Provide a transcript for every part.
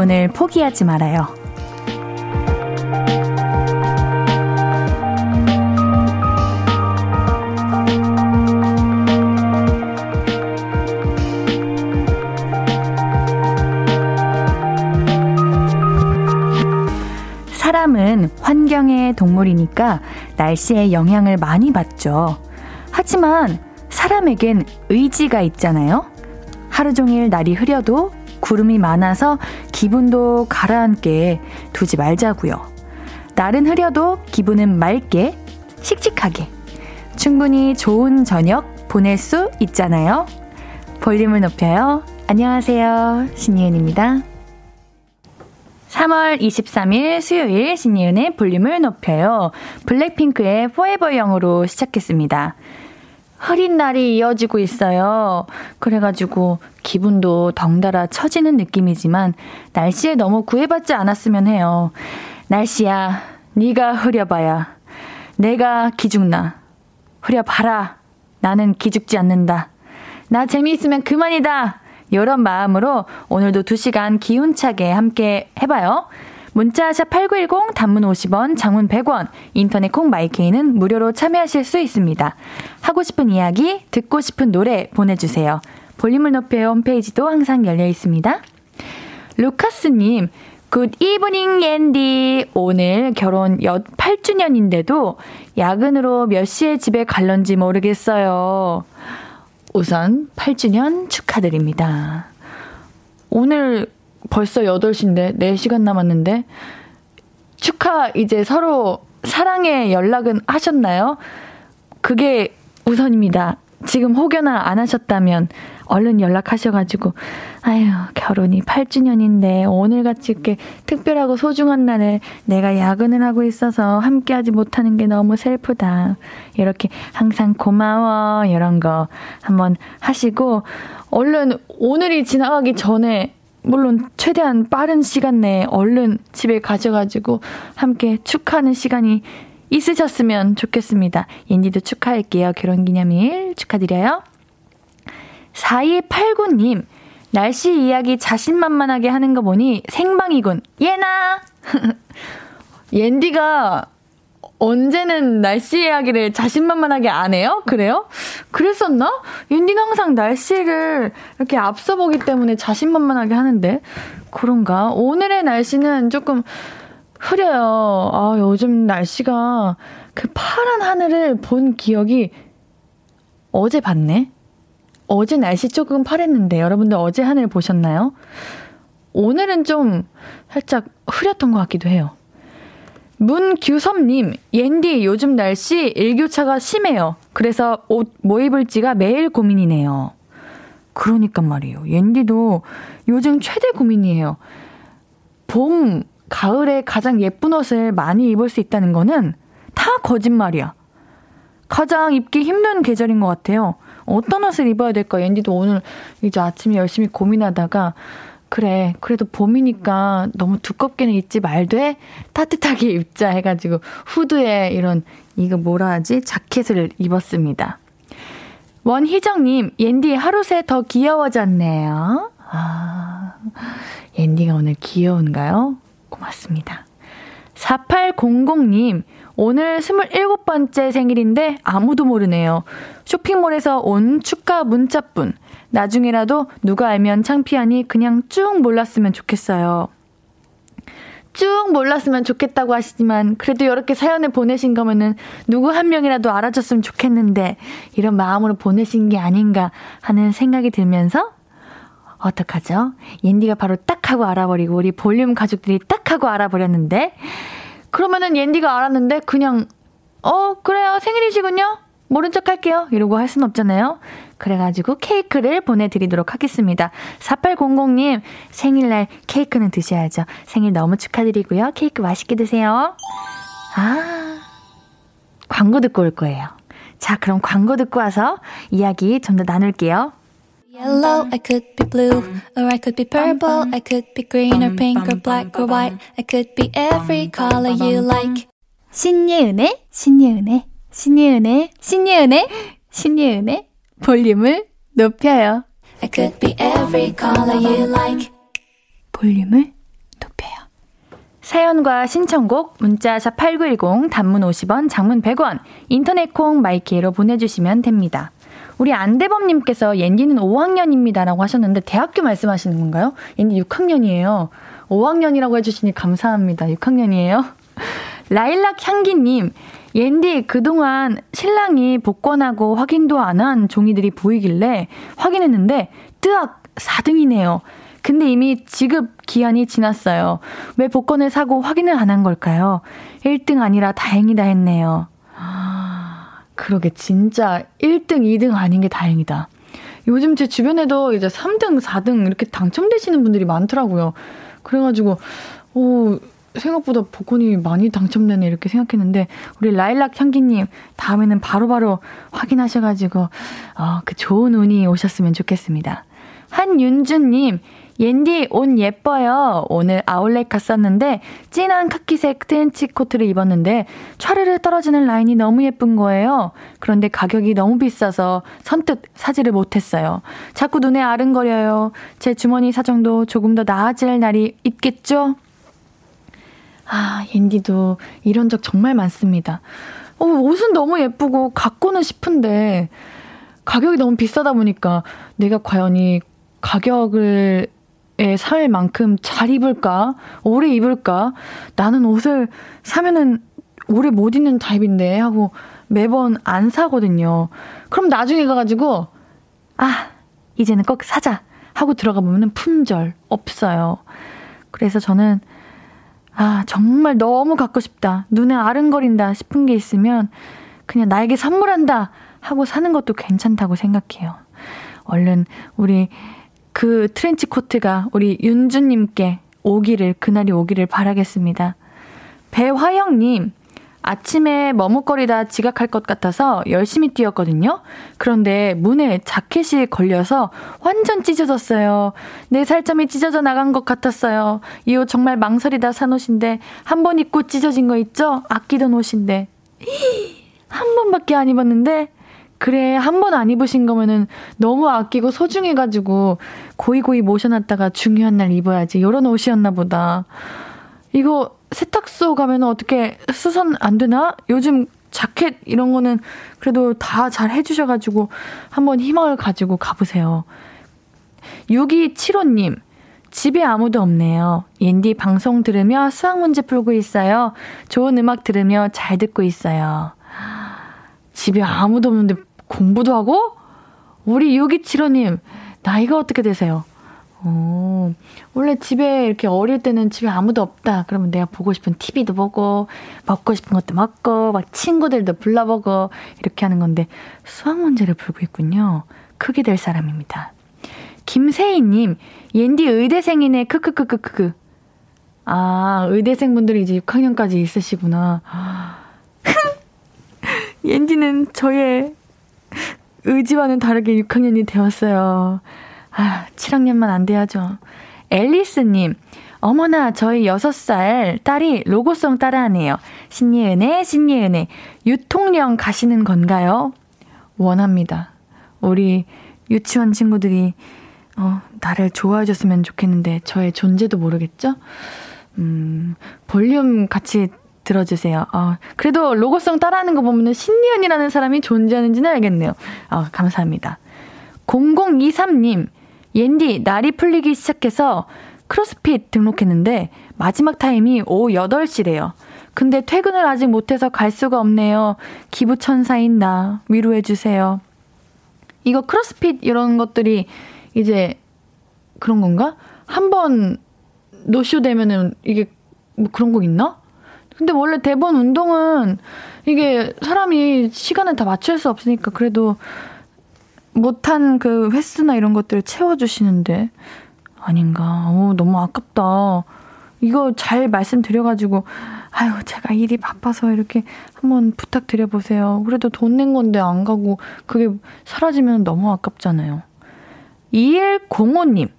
기분을 포기하지 말아요. 사람은 환경의 동물이니까 날씨에 영향을 많이 받죠. 하지만 사람에겐 의지가 있잖아요. 하루 종일 날이 흐려도 구름이 많아서 기분도 가라앉게 두지 말자고요. 날은 흐려도 기분은 맑게, 씩씩하게, 충분히 좋은 저녁 보낼 수 있잖아요. 볼륨을 높여요. 안녕하세요. 신이은입니다. 3월 23일 수요일 신이은의 볼륨을 높여요. 블랙핑크의 Forever Young으로 시작했습니다. 흐린 날이 이어지고 있어요. 그래가지고 기분도 덩달아 처지는 느낌이지만 날씨에 너무 구애받지 않았으면 해요. 날씨야, 네가 흐려봐야 내가 기죽나. 흐려봐라. 나는 기죽지 않는다. 나 재미있으면 그만이다. 이런 마음으로 오늘도 2시간 기운차게 함께 해봐요. 문자샵 8910 단문 50원, 장문 100원, 인터넷 콩 마이케이는 무료로 참여하실 수 있습니다. 하고 싶은 이야기, 듣고 싶은 노래 보내주세요. 볼륨을 높여요 홈페이지도 항상 열려 있습니다. 루카스님, good evening 앤디. 오늘 결혼 8주년인데도 야근으로 몇 시에 집에 갈런지 모르겠어요. 우선 8주년 축하드립니다. 오늘 벌써 8시인데 4시간 남았는데 축하 이제 서로 사랑의 연락은 하셨나요? 그게 우선입니다. 지금 혹여나 안 하셨다면 얼른 연락하셔가지고 아유 결혼이 8주년인데 오늘같이 이렇게 특별하고 소중한 날에 내가 야근을 하고 있어서 함께하지 못하는 게 너무 슬프다 이렇게 항상 고마워 이런 거 한번 하시고 얼른 오늘이 지나가기 전에 물론 최대한 빠른 시간 내에 얼른 집에 가셔가지고 함께 축하하는 시간이 있으셨으면 좋겠습니다. 인디도 축하할게요. 결혼기념일 축하드려요. 4289님, 날씨 이야기 자신만만하게 하는 거 보니 생방이군. 예나! 옌디가 언제는 날씨 이야기를 자신만만하게 안 해요? 그래요? 그랬었나? 옌디는 항상 날씨를 이렇게 앞서 보기 때문에 자신만만하게 하는데. 그런가? 오늘의 날씨는 조금 흐려요. 아, 요즘 날씨가 그 파란 하늘을 본 기억이 어제 봤네? 어제 날씨 조금 파랬는데 여러분들 어제 하늘 보셨나요? 오늘은 좀 살짝 흐렸던 것 같기도 해요. 문규섭님, 옌디 요즘 날씨 일교차가 심해요. 그래서 옷 뭐 입을지가 매일 고민이네요. 그러니까 말이에요. 옌디도 요즘 최대 고민이에요. 봄, 가을에 가장 예쁜 옷을 많이 입을 수 있다는 거는 다 거짓말이야. 가장 입기 힘든 계절인 것 같아요. 어떤 옷을 입어야 될까? 앤디도 오늘 이제 아침에 열심히 고민하다가 그래, 그래도 봄이니까 너무 두껍게는 입지 말되 따뜻하게 입자 해가지고 후드에 이런 이거 뭐라 하지? 자켓을 입었습니다. 원희정님, 옌디 하루 새 더 귀여워졌네요. 아, 옌디가 오늘 귀여운가요? 고맙습니다. 4800님, 오늘 27번째 생일인데 아무도 모르네요. 쇼핑몰에서 온 축하 문자뿐. 나중에라도 누가 알면 창피하니 그냥 쭉 몰랐으면 좋겠어요. 쭉 몰랐으면 좋겠다고 하시지만 그래도 이렇게 사연을 보내신 거면은 누구 한 명이라도 알아줬으면 좋겠는데 이런 마음으로 보내신 게 아닌가 하는 생각이 들면서 어떡하죠? 옌디가 바로 딱 하고 알아버리고 우리 볼륨 가족들이 딱 하고 알아버렸는데 그러면은 옌디가 알았는데 그냥 어 그래요. 생일이시군요. 모른 척 할게요. 이러고 할 순 없잖아요. 그래가지고 케이크를 보내드리도록 하겠습니다. 4800님 생일날 케이크는 드셔야죠. 생일 너무 축하드리고요. 케이크 맛있게 드세요. 아 광고 듣고 올 거예요. 자 그럼 광고 듣고 와서 이야기 좀 더 나눌게요 Yellow, I could be blue, or I could be purple, I could be green or pink or black or white, I could be every color you like. 신예은의, 신예은의, 신예은의, 신예은의, 신예은의 볼륨을 높여요. I could be every color you like. 볼륨을 높여요. 사연과 신청곡 문자샵 8910 단문 50원 장문 100원 인터넷 콩 My K로 보내주시면 됩니다. 우리 안대범님께서 옌디는 5학년입니다 라고 하셨는데 대학교 말씀하시는 건가요? 옌디 6학년이에요. 5학년이라고 해주시니 감사합니다. 6학년이에요. 라일락 향기님, 옌디 그동안 신랑이 복권하고 확인도 안 한 종이들이 보이길래 확인했는데 뜨악 4등이네요. 근데 이미 지급 기한이 지났어요. 왜 복권을 사고 확인을 안 한 걸까요? 1등 아니라 다행이다 했네요. 그러게, 진짜 1등, 2등 아닌 게 다행이다. 요즘 제 주변에도 이제 3등, 4등 이렇게 당첨되시는 분들이 많더라고요. 그래가지고, 오, 생각보다 복권이 많이 당첨되네 이렇게 생각했는데 우리 라일락 향기님 다음에는 바로바로 바로 확인하셔가지고 어, 그 좋은 운이 오셨으면 좋겠습니다. 한윤주님 옌디 옷 예뻐요. 오늘 아울렛 갔었는데 진한 카키색 트렌치 코트를 입었는데 차르르 떨어지는 라인이 너무 예쁜 거예요. 그런데 가격이 너무 비싸서 선뜻 사지를 못했어요. 자꾸 눈에 아른거려요. 제 주머니 사정도 조금 더 나아질 날이 있겠죠? 아, 옌디도 이런 적 정말 많습니다. 어, 옷은 너무 예쁘고 갖고는 싶은데 가격이 너무 비싸다 보니까 내가 과연 이 가격을 살 만큼 잘 입을까? 오래 입을까? 나는 옷을 사면은 오래 못 입는 타입인데 하고 매번 안 사거든요. 그럼 나중에 가가지고, 아, 이제는 꼭 사자! 하고 들어가 보면은 품절 없어요. 그래서 저는 아, 정말 너무 갖고 싶다. 눈에 아른거린다 싶은 게 있으면 그냥 나에게 선물한다 하고 사는 것도 괜찮다고 생각해요. 얼른 우리 그 트렌치 코트가 우리 윤주님께 오기를, 그날이 오기를 바라겠습니다. 배화영님, 아침에 머뭇거리다 지각할 것 같아서 열심히 뛰었거든요. 그런데 문에 자켓이 걸려서 완전 찢어졌어요. 내 살점이 찢어져 나간 것 같았어요. 이 옷 정말 망설이다 산 옷인데 한 번 입고 찢어진 거 있죠? 아끼던 옷인데. 한 번밖에 안 입었는데 그래 한 번 안 입으신 거면은 너무 아끼고 소중해가지고 고이고이 모셔놨다가 중요한 날 입어야지 이런 옷이었나 보다. 이거 세탁소 가면 어떻게 수선 안 되나? 요즘 자켓 이런 거는 그래도 다 잘 해주셔가지고 한번 희망을 가지고 가보세요. 6275님, 집에 아무도 없네요. 옌디 방송 들으며 수학 문제 풀고 있어요. 좋은 음악 들으며 잘 듣고 있어요. 집에 아무도 없는데 공부도 하고? 우리 6275님, 나이가 어떻게 되세요? 어, 원래 집에 이렇게 어릴 때는 집에 아무도 없다. 그러면 내가 보고 싶은 TV도 보고, 먹고 싶은 것도 먹고, 막 친구들도 불러보고, 이렇게 하는 건데, 수학 문제를 풀고 있군요. 크게 될 사람입니다. 김세희님, 옌디 의대생이네, 크크크크크크. 아, 의대생 분들이 이제 6학년까지 있으시구나. 옌디는 저의 의지와는 다르게 6학년이 되었어요. 아, 7학년만 안 돼야죠. 앨리스님, 어머나, 저희 6살 딸이 로고송 따라하네요. 신예은혜, 신예은혜. 유통령 가시는 건가요? 원합니다. 우리 유치원 친구들이, 어, 나를 좋아해 줬으면 좋겠는데, 저의 존재도 모르겠죠? 음, 볼륨 같이 들어주세요. 어, 그래도 로고송 따라하는 거 보면 신예은이라는 사람이 존재하는지는 알겠네요. 어, 감사합니다. 0023님, 옌디, 날이 풀리기 시작해서 크로스핏 등록했는데 마지막 타임이 오후 8시래요. 근데 퇴근을 아직 못해서 갈 수가 없네요. 기부천사인 나 위로해주세요. 이거 크로스핏 이런 것들이 이제 그런 건가? 한번 노쇼 되면은 이게 뭐 그런 거 있나? 근데 원래 대본 운동은 이게 사람이 시간을 다 맞출 수 없으니까 그래도 못한 그 횟수나 이런 것들을 채워주시는데 아닌가. 오, 너무 아깝다. 이거 잘 말씀드려가지고 아유 제가 일이 바빠서 이렇게 한번 부탁드려보세요. 그래도 돈 낸 건데 안 가고 그게 사라지면 너무 아깝잖아요. 2105님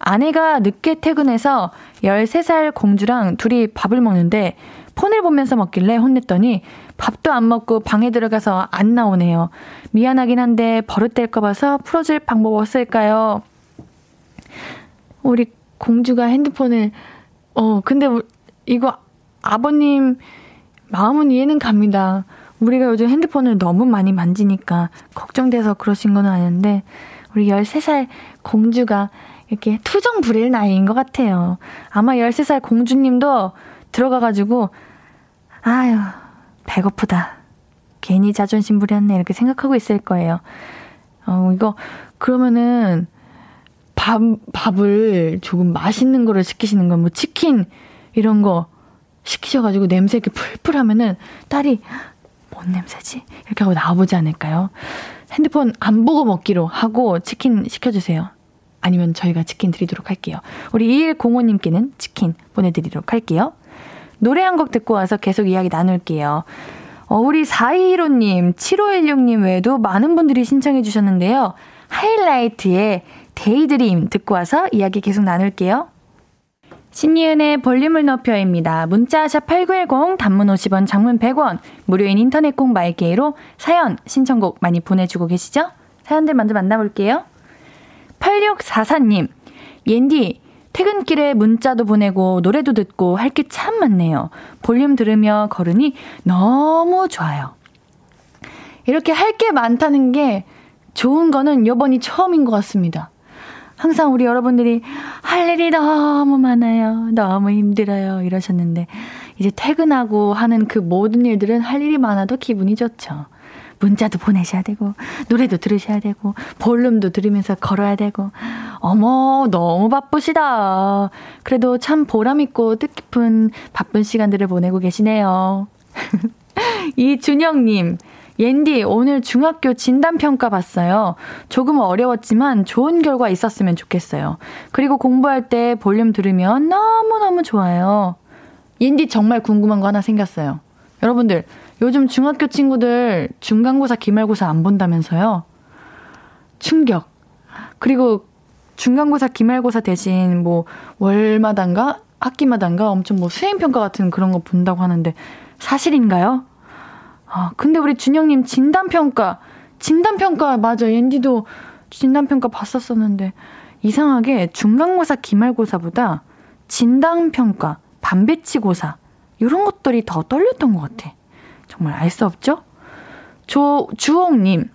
아내가 늦게 퇴근해서 13살 공주랑 둘이 밥을 먹는데 폰을 보면서 먹길래 혼냈더니 밥도 안 먹고 방에 들어가서 안 나오네요. 미안하긴 한데 버릇될까 봐서 풀어줄 방법 없을까요? 우리 공주가 핸드폰을, 어, 근데 이거 아버님 마음은 이해는 갑니다. 우리가 요즘 핸드폰을 너무 많이 만지니까 걱정돼서 그러신 건 아닌데, 우리 13살 공주가 이렇게 투정 부릴 나이인 것 같아요. 아마 13살 공주님도 들어가가지고, 아유, 배고프다. 괜히 자존심 부렸네. 이렇게 생각하고 있을 거예요. 어, 이거, 그러면은, 밥, 밥을 조금 맛있는 거를 시키시는 건, 뭐, 치킨, 이런 거 시키셔가지고 냄새 이렇게 풀풀 하면은 딸이, 뭔 냄새지? 이렇게 하고 나와보지 않을까요? 핸드폰 안 보고 먹기로 하고 치킨 시켜주세요. 아니면 저희가 치킨 드리도록 할게요. 우리 2105님께는 치킨 보내드리도록 할게요. 노래 한 곡 듣고 와서 계속 이야기 나눌게요. 어, 우리 4215님, 7516님 외에도 많은 분들이 신청해 주셨는데요. 하이라이트의 Daydream 듣고 와서 이야기 계속 나눌게요. 신예은의 볼륨을 높여요입니다. 문자 샵 8910 단문 50원 장문 100원 무료인 인터넷 콩 My K로 사연 신청곡 많이 보내주고 계시죠? 사연들 먼저 만나볼게요. 8644님 옌디 퇴근길에 문자도 보내고 노래도 듣고 할 게 참 많네요. 볼륨 들으며 걸으니 너무 좋아요. 이렇게 할 게 많다는 게 좋은 거는 요번이 처음인 것 같습니다. 항상 우리 여러분들이 할 일이 너무 많아요. 너무 힘들어요. 이러셨는데, 이제 퇴근하고 하는 그 모든 일들은 할 일이 많아도 기분이 좋죠. 문자도 보내셔야 되고, 노래도 들으셔야 되고, 볼륨도 들으면서 걸어야 되고, 어머, 너무 바쁘시다. 그래도 참 보람 있고 뜻깊은 바쁜 시간들을 보내고 계시네요. 이준영님, 옌디, 오늘 중학교 진단평가 봤어요. 조금 어려웠지만 좋은 결과 있었으면 좋겠어요. 그리고 공부할 때 볼륨 들으면 너무너무 좋아요. 옌디 정말 궁금한 거 하나 생겼어요. 여러분들, 요즘 중학교 친구들 중간고사, 기말고사 안 본다면서요? 충격. 그리고 중간고사, 기말고사 대신 뭐 월마단가 학기마단가 엄청 뭐 수행평가 같은 그런 거 본다고 하는데 사실인가요? 아, 근데 우리 준영님 진단평가, 진단평가, 맞아. 옌디도 진단평가 봤었었는데, 이상하게 중간고사, 기말고사보다 진단평가, 반배치고사, 이런 것들이 더 떨렸던 것 같아. 정말 알 수 없죠? 조, 주홍님,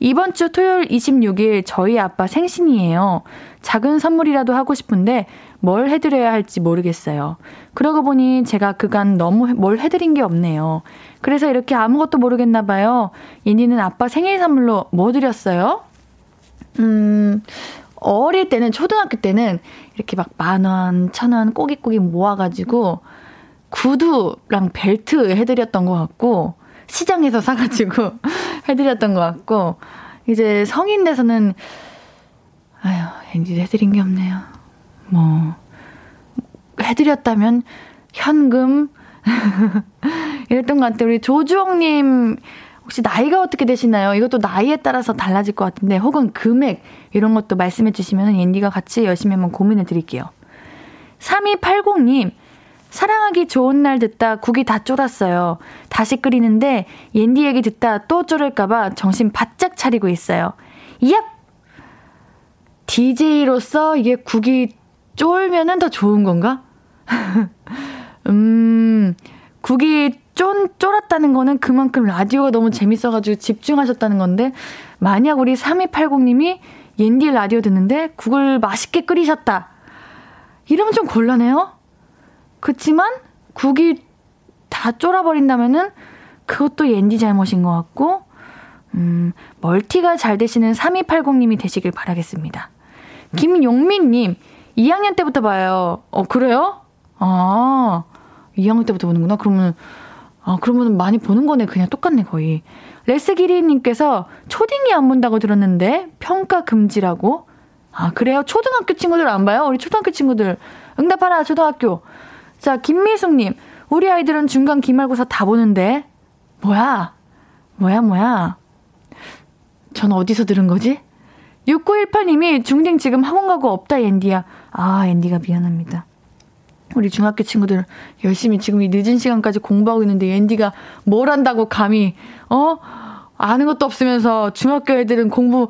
이번 주 토요일 26일 저희 아빠 생신이에요. 작은 선물이라도 하고 싶은데 뭘 해드려야 할지 모르겠어요. 그러고 보니 제가 그간 너무 뭘 해드린 게 없네요. 그래서 이렇게 아무것도 모르겠나 봐요. 이니는 아빠 생일 선물로 뭐 드렸어요? 음, 어릴 때는, 초등학교 때는 이렇게 막 만 원, 천 원 꼬깃꼬깃 모아가지고 구두랑 벨트 해드렸던 것 같고, 시장에서 사가지고 해드렸던 것 같고, 이제 성인 돼서는, 아휴, 엔지 해드린 게 없네요. 뭐, 해드렸다면 현금, 이랬던 것 같아요. 우리 조주홍님, 혹시 나이가 어떻게 되시나요? 이것도 나이에 따라서 달라질 것 같은데, 혹은 금액, 이런 것도 말씀해 주시면 앤디가 같이 열심히 한번 고민해 드릴게요. 3280님, 사랑하기 좋은 날 듣다 국이 다 쫄았어요. 다시 끓이는데 옌디 얘기 듣다 또 쫄을까봐 정신 바짝 차리고 있어요. 얍! DJ로서 이게 국이 쫄면은 더 좋은 건가? 음, 국이 쫀, 쫄았다는 거는 그만큼 라디오가 너무 재밌어가지고 집중하셨다는 건데, 만약 우리 3280님이 옌디 라디오 듣는데 국을 맛있게 끓이셨다. 이러면 좀 곤란해요? 그치만 국이 다 쫄아버린다면은 그것도 옌디 잘못인 것 같고, 음, 멀티가 잘 되시는 3280님이 되시길 바라겠습니다. 김용민님, 2학년 때부터 봐요. 어, 그래요? 아, 2학년 때부터 보는구나. 그러면, 아, 그러면 많이 보는 거네. 그냥 똑같네, 거의. 레스기리님께서 초딩이 안 본다고 들었는데, 평가 금지라고? 아, 그래요? 초등학교 친구들 안 봐요? 우리 초등학교 친구들. 응답하라, 초등학교. 자, 김미숙님. 우리 아이들은 중간 기말고사 다 보는데. 뭐야? 뭐야, 뭐야? 전 어디서 들은 거지? 6918님이 중딩 지금 학원 가고 없다, 앤디야. 아, 앤디가 미안합니다. 우리 중학교 친구들 열심히 지금 이 늦은 시간까지 공부하고 있는데 앤디가 뭘 한다고 감히 어 아는 것도 없으면서 중학교 애들은 공부,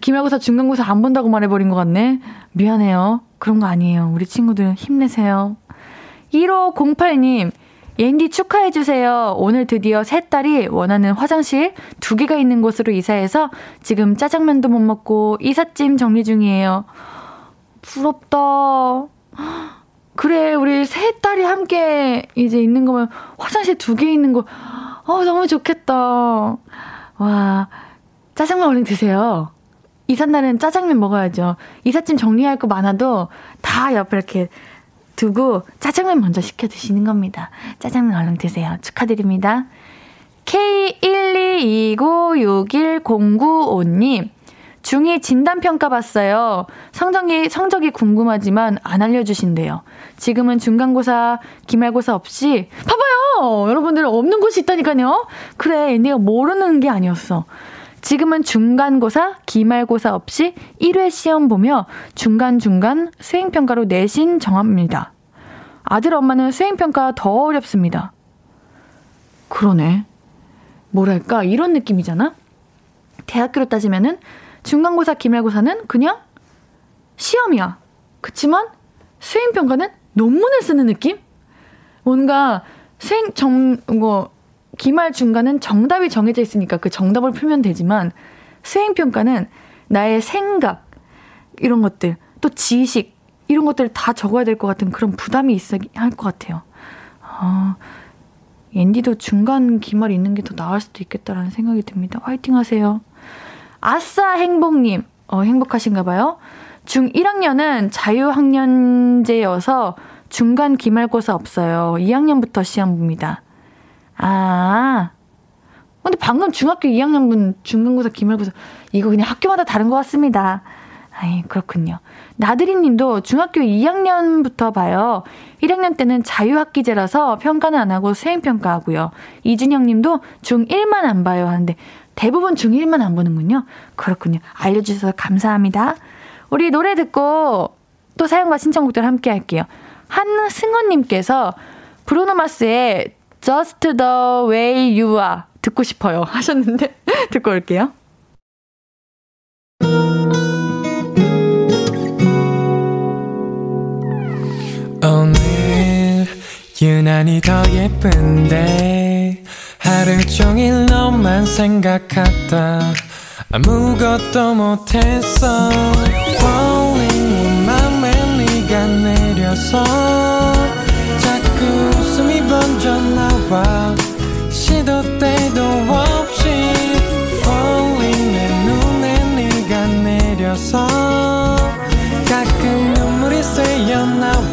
기말고사, 중간고사 안 본다고 말해버린 것 같네. 미안해요. 그런 거 아니에요. 우리 친구들 힘내세요. 1508님, 옌디 축하해주세요. 오늘 드디어 새 딸이 원하는 화장실 두 개가 있는 곳으로 이사해서 지금 짜장면도 못 먹고 이삿짐 정리 중이에요. 부럽다. 그래, 우리 세 딸이 함께 이제 있는 거면 화장실 두 개 있는 거, 어, 너무 좋겠다. 와, 짜장면 얼른 드세요. 이삿날은 짜장면 먹어야죠. 이삿짐 정리할 거 많아도 다 옆에 이렇게 두고 짜장면 먼저 시켜 드시는 겁니다. 짜장면 얼른 드세요. 축하드립니다. K122961095님, 중2 진단평가 봤어요. 성적이, 성적이 궁금하지만 안 알려주신대요. 지금은 중간고사, 기말고사 없이, 봐봐요! 여러분들 없는 곳이 있다니까요? 그래, 내가 모르는 게 아니었어. 지금은 중간고사, 기말고사 없이 1회 시험 보며 중간중간 수행평가로 내신 정합니다. 아들 엄마는 수행평가 더 어렵습니다. 그러네. 뭐랄까, 이런 느낌이잖아? 대학교로 따지면은 중간고사, 기말고사는 그냥 시험이야. 그치만 수행평가는 논문을 쓰는 느낌? 뭔가 수행, 정, 뭐, 기말 중간은 정답이 정해져 있으니까 그 정답을 풀면 되지만 수행평가는 나의 생각, 이런 것들, 또 지식, 이런 것들 다 적어야 될 것 같은 그런 부담이 있어 할것 같아요. 아, 앤디도 중간 기말 있는 게 더 나을 수도 있겠다라는 생각이 듭니다. 화이팅 하세요. 아싸 행복님, 어, 행복하신가 봐요. 중 1학년은 자유학년제여서 중간 기말고사 없어요. 2학년부터 시험 봅니다. 아. 근데 방금 중학교 2학년분 중간고사 기말고사 이거 그냥 학교마다 다른 것 같습니다. 아이, 그렇군요. 나들이 님도 중학교 2학년부터 봐요. 1학년 때는 자유학기제라서 평가는 안 하고 수행평가 하고요. 이준영 님도 중1만 안 봐요 하는데 대부분 중1만 안 보는군요. 그렇군요. 알려주셔서 감사합니다. 우리 노래 듣고 또 사연과 신청곡들 함께 할게요. 한승원님께서 브루노마스의 Just the way you are. 듣고 싶어요. 하셨는데 듣고 올게요. 오늘 유난히 더 예쁜데 하루 종일 너만 생각하다. 아무것도 못했어 Falling 내 맘에 네가 내려서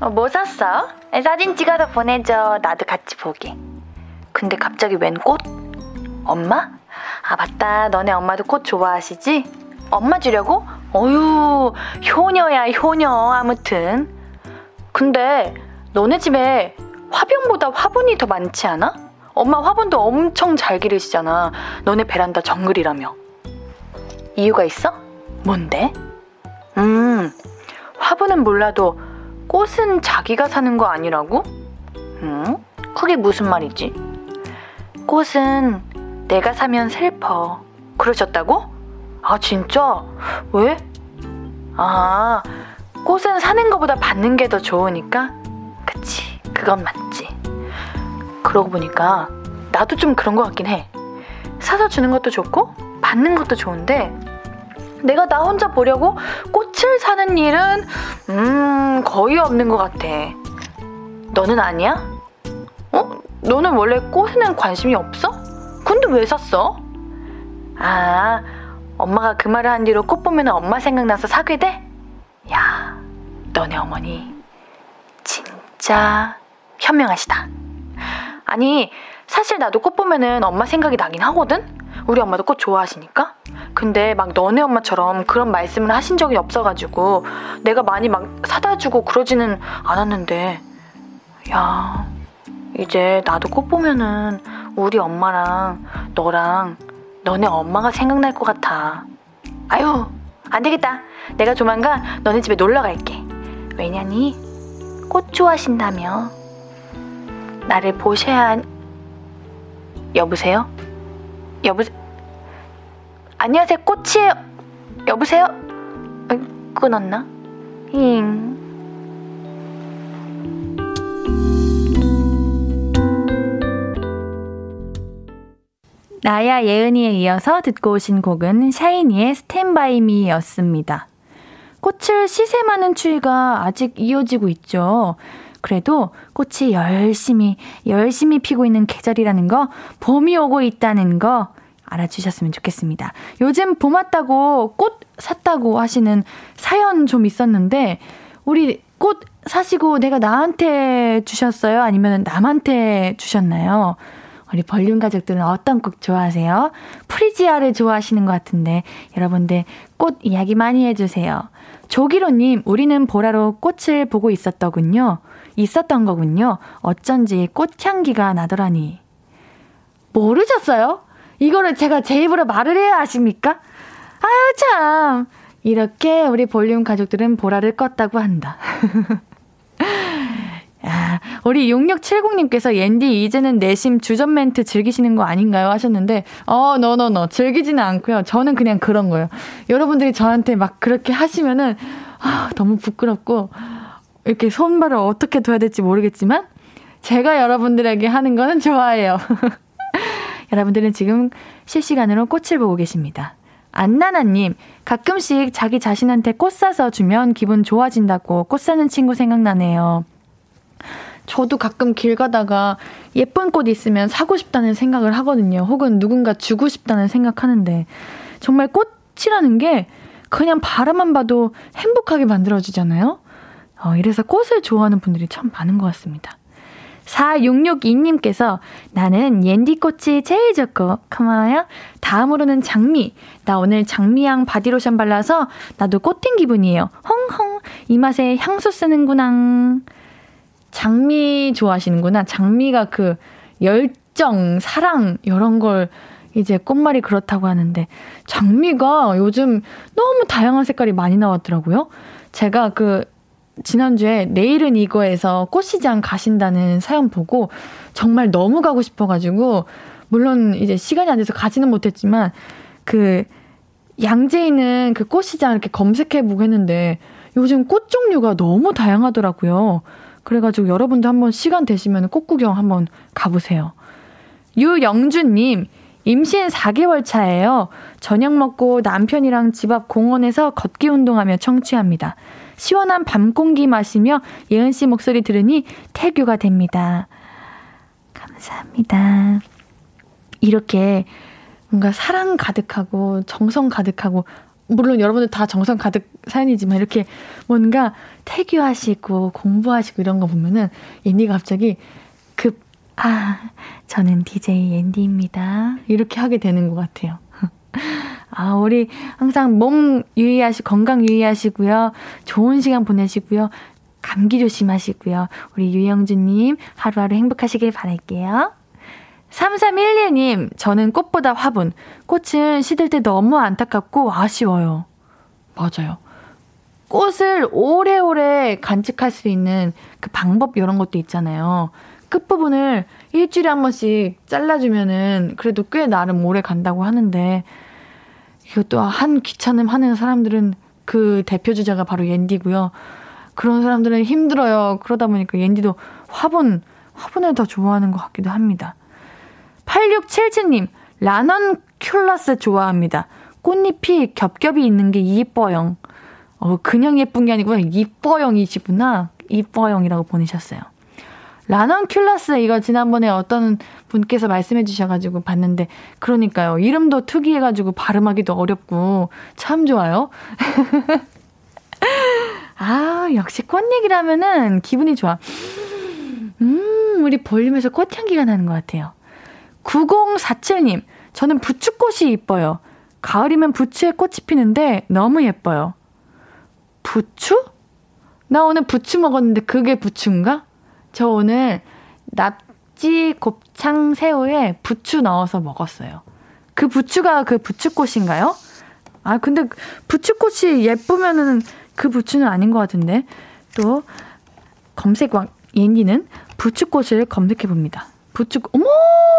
어? 어, 뭐 샀어? 사진 찍어서 보내줘. 나도 같이 보게. 근데 갑자기 웬 꽃? 엄마? 아, 맞다. 너네 엄마도 꽃 좋아하시지? 엄마 주려고? 어휴, 효녀야, 효녀. 아무튼. 근데 너네 집에 화병보다 화분이 더 많지 않아? 엄마 화분도 엄청 잘 기르시잖아. 너네 베란다 정글이라며. 이유가 있어? 뭔데? 음, 화분은 몰라도 꽃은 자기가 사는 거 아니라고? 응? 그게 무슨 말이지? 꽃은 내가 사면 슬퍼. 그러셨다고? 아, 진짜? 왜? 아, 꽃은 사는 것보다 받는 게 더 좋으니까? 그치, 그건 맞지. 그러고 보니까 나도 좀 그런 것 같긴 해. 사서 주는 것도 좋고, 받는 것도 좋은데, 내가 나 혼자 보려고 꽃을 사는 일은 음 거의 없는 것 같아. 너는 아니야? 어? 너는 원래 꽃에는 관심이 없어? 근데 왜 샀어? 아 엄마가 그 말을 한 뒤로 꽃 보면 엄마 생각나서 사게 돼? 야, 너네 어머니 진짜 현명하시다. 아니, 사실 나도 꽃 보면은 엄마 생각이 나긴 하거든? 우리 엄마도 꽃 좋아하시니까? 근데 막 너네 엄마처럼 그런 말씀을 하신 적이 없어가지고 내가 많이 막 사다 주고 그러지는 않았는데, 야, 이제 나도 꽃 보면은 우리 엄마랑 너랑 너네 엄마가 생각날 것 같아. 아유, 안 되겠다. 내가 조만간 너네 집에 놀러 갈게. 왜냐니? 꽃 좋아하신다며. 나를 보셔야 한... 여보세요? 여보, 안녕하세요, 꽃이에요. 여보세요? 끊었나? 잉. 나야 예은이에 이어서 듣고 오신 곡은 샤이니의 스탠바이 미였습니다. 꽃을 시샘하는 추위가 아직 이어지고 있죠. 그래도 꽃이 열심히, 열심히 피고 있는 계절이라는 거, 봄이 오고 있다는 거 알아주셨으면 좋겠습니다. 요즘 봄 왔다고 꽃 샀다고 하시는 사연 좀 있었는데, 우리 꽃 사시고 내가 나한테 주셨어요? 아니면 남한테 주셨나요? 우리 벌륨 가족들은 어떤 꽃 좋아하세요? 프리지아를 좋아하시는 것 같은데 여러분들 꽃 이야기 많이 해주세요. 조기로님, 우리는 보라로 꽃을 보고 있었더군요. 있었던 거군요. 어쩐지 꽃향기가 나더라니. 모르셨어요? 이거를 제가 제 입으로 말을 해야 아십니까? 아유, 참. 이렇게 우리 볼륨 가족들은 보라를 껐다고 한다. 야, 우리 6670님께서 옌디 이제는 내심 주접 멘트 즐기시는 거 아닌가요? 하셨는데, 어, no no no 즐기지는 않고요. 저는 그냥 그런 거예요. 여러분들이 저한테 막 그렇게 하시면은, 아, 너무 부끄럽고, 이렇게 손발을 어떻게 둬야 될지 모르겠지만, 제가 여러분들에게 하는 거는 좋아해요. 여러분들은 지금 실시간으로 꽃을 보고 계십니다. 안나나님, 가끔씩 자기 자신한테 꽃 사서 주면 기분 좋아진다고 꽃 사는 친구 생각나네요. 저도 가끔 길 가다가 예쁜 꽃 있으면 사고 싶다는 생각을 하거든요. 혹은 누군가 주고 싶다는 생각하는데 정말 꽃이라는 게 그냥 바라만 봐도 행복하게 만들어주잖아요. 어, 이래서 꽃을 좋아하는 분들이 참 많은 것 같습니다. 4662님께서 나는 옌디꽃이 제일 좋고 고마워요. 다음으로는 장미. 나 오늘 장미향 바디로션 발라서 나도 꽃인 기분이에요. 헝헝 이 맛에 향수 쓰는구나. 장미 좋아하시는구나. 장미가 그 열정, 사랑, 이런 걸 이제 꽃말이 그렇다고 하는데, 장미가 요즘 너무 다양한 색깔이 많이 나왔더라고요. 제가 그, 지난주에 내일은 이거에서 꽃시장 가신다는 사연 보고 정말 너무 가고 싶어가지고, 물론 이제 시간이 안 돼서 가지는 못했지만, 그, 양재에 있는 그 꽃시장 이렇게 검색해보고 했는데, 요즘 꽃 종류가 너무 다양하더라고요. 그래가지고 여러분도 한번 시간 되시면 꽃 구경 한번 가보세요. 유영준님, 임신 4개월 차예요. 저녁 먹고 남편이랑 집 앞 공원에서 걷기 운동하며 청취합니다. 시원한 밤 공기 마시며 예은 씨 목소리 들으니 태교가 됩니다. 감사합니다. 이렇게 뭔가 사랑 가득하고 정성 가득하고 물론 여러분들 다 정성 가득 사연이지만 이렇게 뭔가 태교하시고 공부하시고 이런 거 보면은 옌디가 갑자기 급, 아, 저는 DJ 옌디입니다. 이렇게 하게 되는 것 같아요. 아, 우리 항상 몸 유의하시고, 건강 유의하시고요. 좋은 시간 보내시고요. 감기 조심하시고요. 우리 유영주님 하루하루 행복하시길 바랄게요. 3311님, 저는 꽃보다 화분. 꽃은 시들 때 너무 안타깝고 아쉬워요. 맞아요. 꽃을 오래오래 간직할 수 있는 그 방법 이런 것도 있잖아요. 끝부분을 일주일에 한 번씩 잘라주면은 그래도 꽤 나름 오래 간다고 하는데 이것도 한 귀찮음 하는 사람들은 그 대표 주자가 바로 옌디고요. 그런 사람들은 힘들어요. 그러다 보니까 옌디도 화분, 화분을 더 좋아하는 것 같기도 합니다. 8677님, 라넌 큘러스 좋아합니다. 꽃잎이 겹겹이 있는 게 이뻐요. 어, 그냥 예쁜 게 아니고요. 이뻐영이시구나. 이뻐영이라고 보내셨어요. 라넌큘러스 이거 지난번에 어떤 분께서 말씀해 주셔가지고 봤는데 그러니까요 이름도 특이해가지고 발음하기도 어렵고 참 좋아요. 아 역시 꽃 얘기라면은 기분이 좋아. 음 우리 볼륨에서 꽃 향기가 나는 것 같아요. 9047님 저는 부추꽃이 이뻐요. 가을이면 부추에 꽃이 피는데 너무 예뻐요. 부추? 나 오늘 부추 먹었는데 그게 부추인가? 저 오늘 납치 곱창 새우에 부추 넣어서 먹었어요. 그 부추가 그 부추꽃인가요? 아, 근데 부추꽃이 예쁘면은 그 부추는 아닌 것 같은데. 또, 검색왕, 옌디는 부추꽃을 검색해 봅니다. 부추, 어머,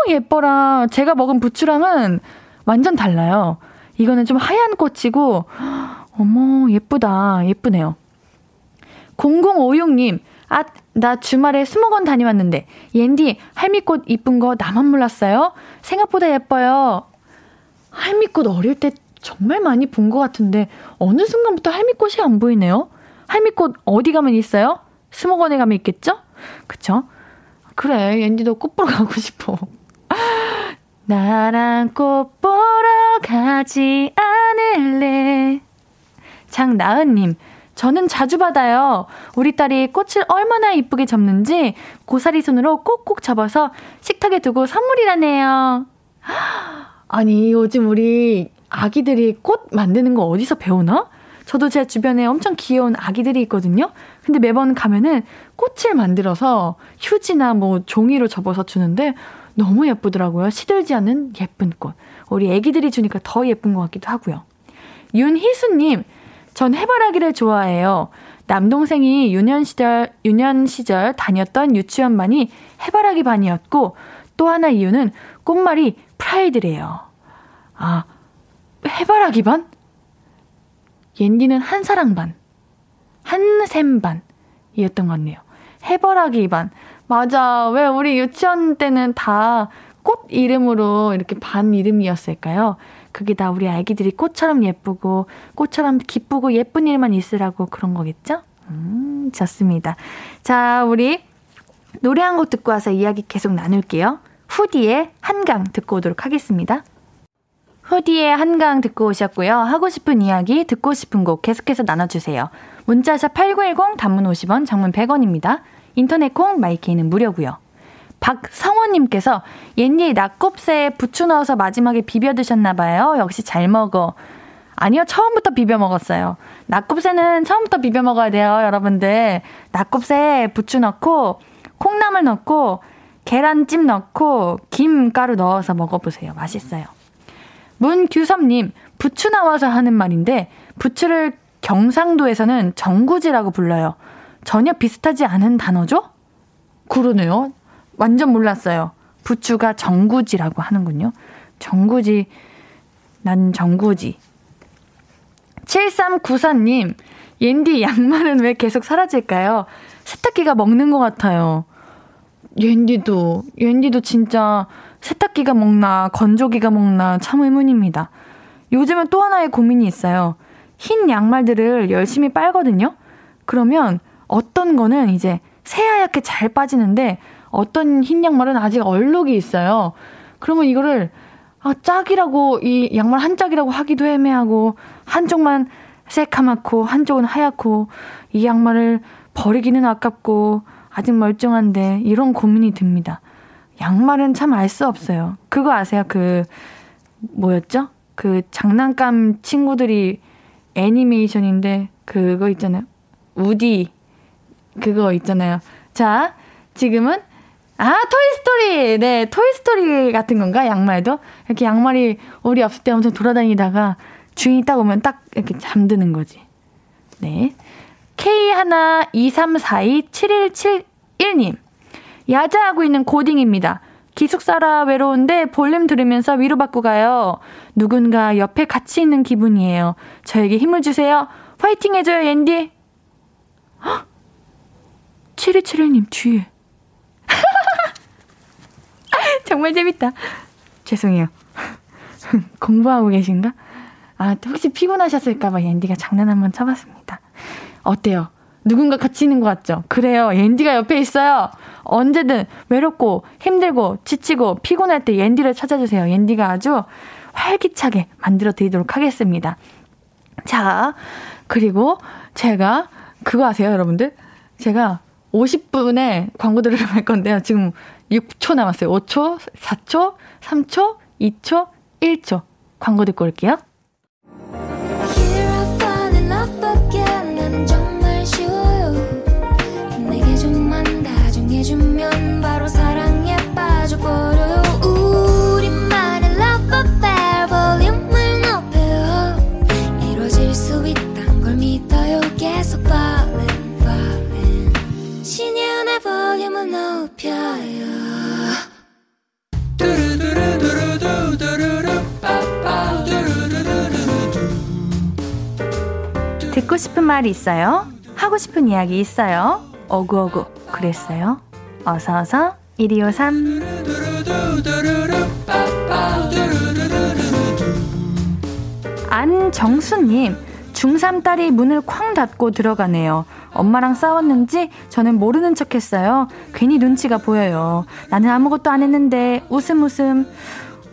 예뻐라. 제가 먹은 부추랑은 완전 달라요. 이거는 좀 하얀 꽃이고, 어머, 예쁘다. 예쁘네요. 0056님, 아, 나 주말에 수목원 다녀왔는데, 옌디, 할미꽃 이쁜 거 나만 몰랐어요? 생각보다 예뻐요. 할미꽃 어릴 때 정말 많이 본 것 같은데, 어느 순간부터 할미꽃이 안 보이네요? 할미꽃 어디 가면 있어요? 수목원에 가면 있겠죠? 그쵸? 그래, 옌디도 꽃 보러 가고 싶어. 나랑 꽃 보러 가지 않을래. 장나은님, 저는 자주 받아요. 우리 딸이 꽃을 얼마나 이쁘게 접는지 고사리 손으로 꼭꼭 접어서 식탁에 두고 선물이라네요. 아니, 요즘 우리 아기들이 꽃 만드는 거 어디서 배우나? 저도 제 주변에 엄청 귀여운 아기들이 있거든요. 근데 매번 가면은 꽃을 만들어서 휴지나 뭐 종이로 접어서 주는데 너무 예쁘더라고요. 시들지 않는 예쁜 꽃. 우리 애기들이 주니까 더 예쁜 것 같기도 하고요. 윤희수님, 전 해바라기를 좋아해요. 남동생이 유년 시절, 유년 시절 다녔던 유치원반이 해바라기 반이었고, 또 하나 이유는 꽃말이 프라이드래요. 아, 해바라기 반? 옌디는 한사랑 반, 한샘 반이었던 것 같네요. 해바라기 반. 맞아. 왜 우리 유치원 때는 다 꽃 이름으로 이렇게 반 이름이었을까요? 그게 다 우리 아기들이 꽃처럼 예쁘고 꽃처럼 기쁘고 예쁜 일만 있으라고 그런 거겠죠? 음, 좋습니다. 자, 우리 노래 한 곡 듣고 와서 이야기 계속 나눌게요. 후디의 한강 듣고 오도록 하겠습니다. 후디의 한강 듣고 오셨고요. 하고 싶은 이야기, 듣고 싶은 곡 계속해서 나눠주세요. 문자샵 8910 단문 50원, 장문 100원입니다. 인터넷 콩 마이케이는 무료고요. 박성원님께서 옌니 낙곱새에 부추 넣어서 마지막에 비벼 드셨나봐요. 역시 잘 먹어. 아니요, 처음부터 비벼 먹었어요. 낙곱새는 처음부터 비벼 먹어야 돼요, 여러분들. 낙곱새에 부추 넣고, 콩나물 넣고, 계란찜 넣고, 김가루 넣어서 먹어보세요. 맛있어요. 문규섭님, 부추 나와서 하는 말인데, 부추를 경상도에서는 정구지라고 불러요. 전혀 비슷하지 않은 단어죠? 그러네요. 완전 몰랐어요. 부추가 정구지라고 하는군요. 정구지, 난 정구지. 7394님, 옌디 양말은 왜 계속 사라질까요? 세탁기가 먹는 것 같아요. 옌디도, 옌디도 진짜 세탁기가 먹나, 건조기가 먹나, 참 의문입니다. 요즘은 또 하나의 고민이 있어요. 흰 양말들을 열심히 빨거든요? 그러면 어떤 거는 이제 새하얗게 잘 빠지는데 어떤 흰 양말은 아직 얼룩이 있어요. 그러면 이거를 아, 짝이라고 이 양말 한 짝이라고 하기도 애매하고 한쪽만 새카맣고 한쪽은 하얗고 이 양말을 버리기는 아깝고 아직 멀쩡한데 이런 고민이 듭니다. 양말은 참 알 수 없어요. 그거 아세요? 그 뭐였죠? 그 장난감 친구들이 애니메이션인데 그거 있잖아요. 우디 그거 있잖아요. 자, 지금은 아, 토이스토리! 네, 토이스토리 같은 건가? 양말도? 이렇게 양말이 우리 없을 때 엄청 돌아다니다가 주인이 딱 오면 딱 이렇게 잠드는 거지. 네. K123427171님. 야자하고 있는 고딩입니다. 기숙사라 외로운데 볼륨 들으면서 위로받고 가요. 누군가 옆에 같이 있는 기분이에요. 저에게 힘을 주세요. 화이팅 해줘요, 앤디. 7271님 뒤에. 정말 재밌다. 죄송해요. 공부하고 계신가? 아, 혹시 피곤하셨을까봐 옌디가 장난 한번 쳐봤습니다. 어때요? 누군가 같이 있는 것 같죠? 그래요. 옌디가 옆에 있어요. 언제든 외롭고 힘들고 지치고 피곤할 때 옌디를 찾아주세요. 옌디가 아주 활기차게 만들어 드리도록 하겠습니다. 자, 그리고 제가 그거 아세요, 여러분들? 제가 50분에 광고 들으러 갈 건데요. 지금 6초 남았어요. 5초, 4초, 3초, 2초, 1초. 광고 듣고 올게요. 듣고 싶은 말이 있어요? 하고 싶은 이야기 있어요? 어구어구 그랬어요? 어서어서 1253 안정수님 중3 딸이 문을 쾅 닫고 들어가네요. 엄마랑 싸웠는지 저는 모르는 척 했어요. 괜히 눈치가 보여요. 나는 아무것도 안 했는데 웃음 웃음.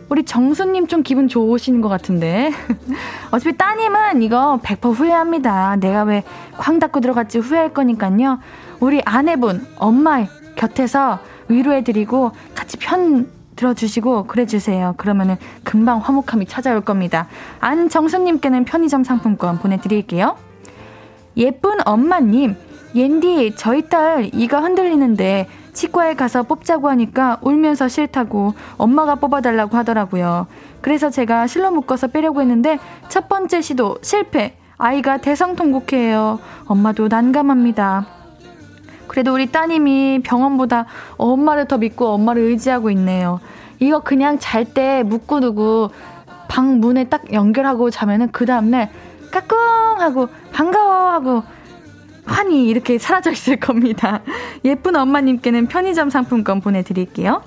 우리 정수님 좀 기분 좋으시는 것 같은데. 어차피 따님은 이거 100% 후회합니다. 내가 왜 쾅 닫고 들어갔지 후회할 거니까요. 우리 아내분, 엄마 곁에서 위로해드리고 같이 편 들어주시고 그래주세요. 그러면은 금방 화목함이 찾아올 겁니다. 안정수님께는 편의점 상품권 보내드릴게요. 예쁜 엄마님, 옌디, 저희 딸 이가 흔들리는데 치과에 가서 뽑자고 하니까 울면서 싫다고 엄마가 뽑아달라고 하더라고요. 그래서 제가 실로 묶어서 빼려고 했는데 첫 번째 시도 실패. 아이가 대성통곡해요. 엄마도 난감합니다. 그래도 우리 따님이 병원보다 엄마를 더 믿고 엄마를 의지하고 있네요. 이거 그냥 잘 때 묶고 두고 방 문에 딱 연결하고 자면은 그 다음날 까꿍 하고 반가워 하고 환히 이렇게 사라져 있을 겁니다. 예쁜 엄마님께는 편의점 상품권 보내드릴게요.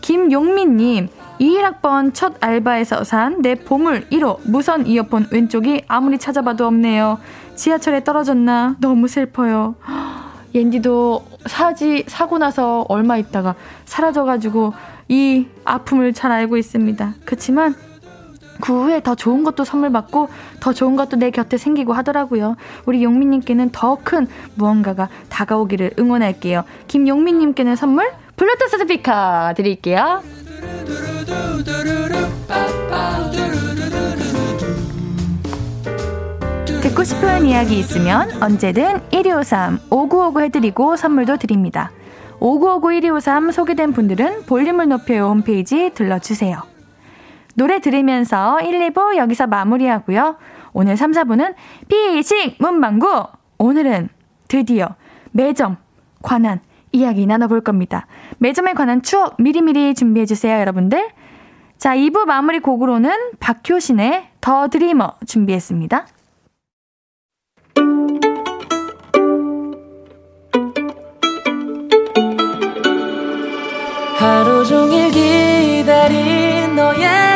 김용민님, 21학번 첫 알바에서 산 내 보물 1호 무선 이어폰 왼쪽이 아무리 찾아봐도 없네요. 지하철에 떨어졌나? 너무 슬퍼요. 옌디도 사지, 사고 나서 얼마 있다가 사라져가지고 이 아픔을 잘 알고 있습니다. 그렇지만 그 후에 더 좋은 것도 선물 받고 더 좋은 것도 내 곁에 생기고 하더라고요. 우리 용민님께는 더 큰 무언가가 다가오기를 응원할게요. 김용민님께는 선물 블루투스 스피커 드릴게요. 듣고 싶은 이야기 있으면 언제든 1253 5959 해드리고 선물도 드립니다. 5959 1253 소개된 분들은 볼륨을 높여 홈페이지 들러주세요. 노래 들으면서 1, 2부 여기서 마무리하고요. 오늘 3, 4부는 피식 문방구! 오늘은 드디어 매점 관한 이야기 나눠볼 겁니다. 매점에 관한 추억 미리미리 준비해주세요, 여러분들. 자, 2부 마무리 곡으로는 박효신의 더 드리머 준비했습니다. 하루 종일 기다린 너에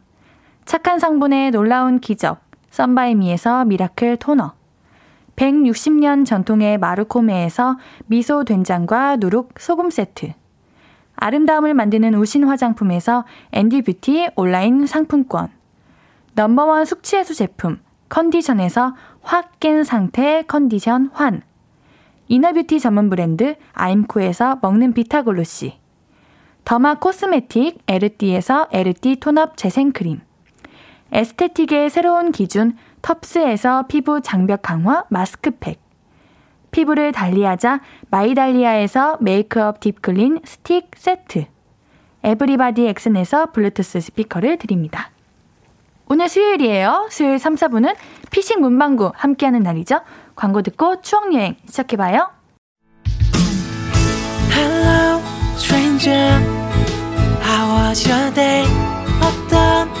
착한 성분의 놀라운 기적. 썬바이미에서 miracle 토너. 160년 전통의 마르코메에서 미소 된장과 누룩 소금 세트. 아름다움을 만드는 우신 화장품에서 앤디 뷰티 온라인 상품권. number one 숙취해소 제품 컨디션에서 확 깬 상태 컨디션 환 inner beauty 전문 브랜드 아임코에서 먹는 비타글로시 derma cosmetic 에르띠에서 에르띠 tone-up 재생크림 aesthetic의 새로운 기준 텁스에서 피부 장벽 강화 마스크팩 피부를 달리하자 마이달리아에서 메이크업 deep clean 스틱 세트 에브리바디 엑슨에서 블루투스 스피커를 드립니다. 오늘 수요일이에요. 수요일 3, 4부는 피식 문방구 함께하는 날이죠. 광고 듣고 추억여행 시작해봐요. Hello, stranger. How was your day? 어떤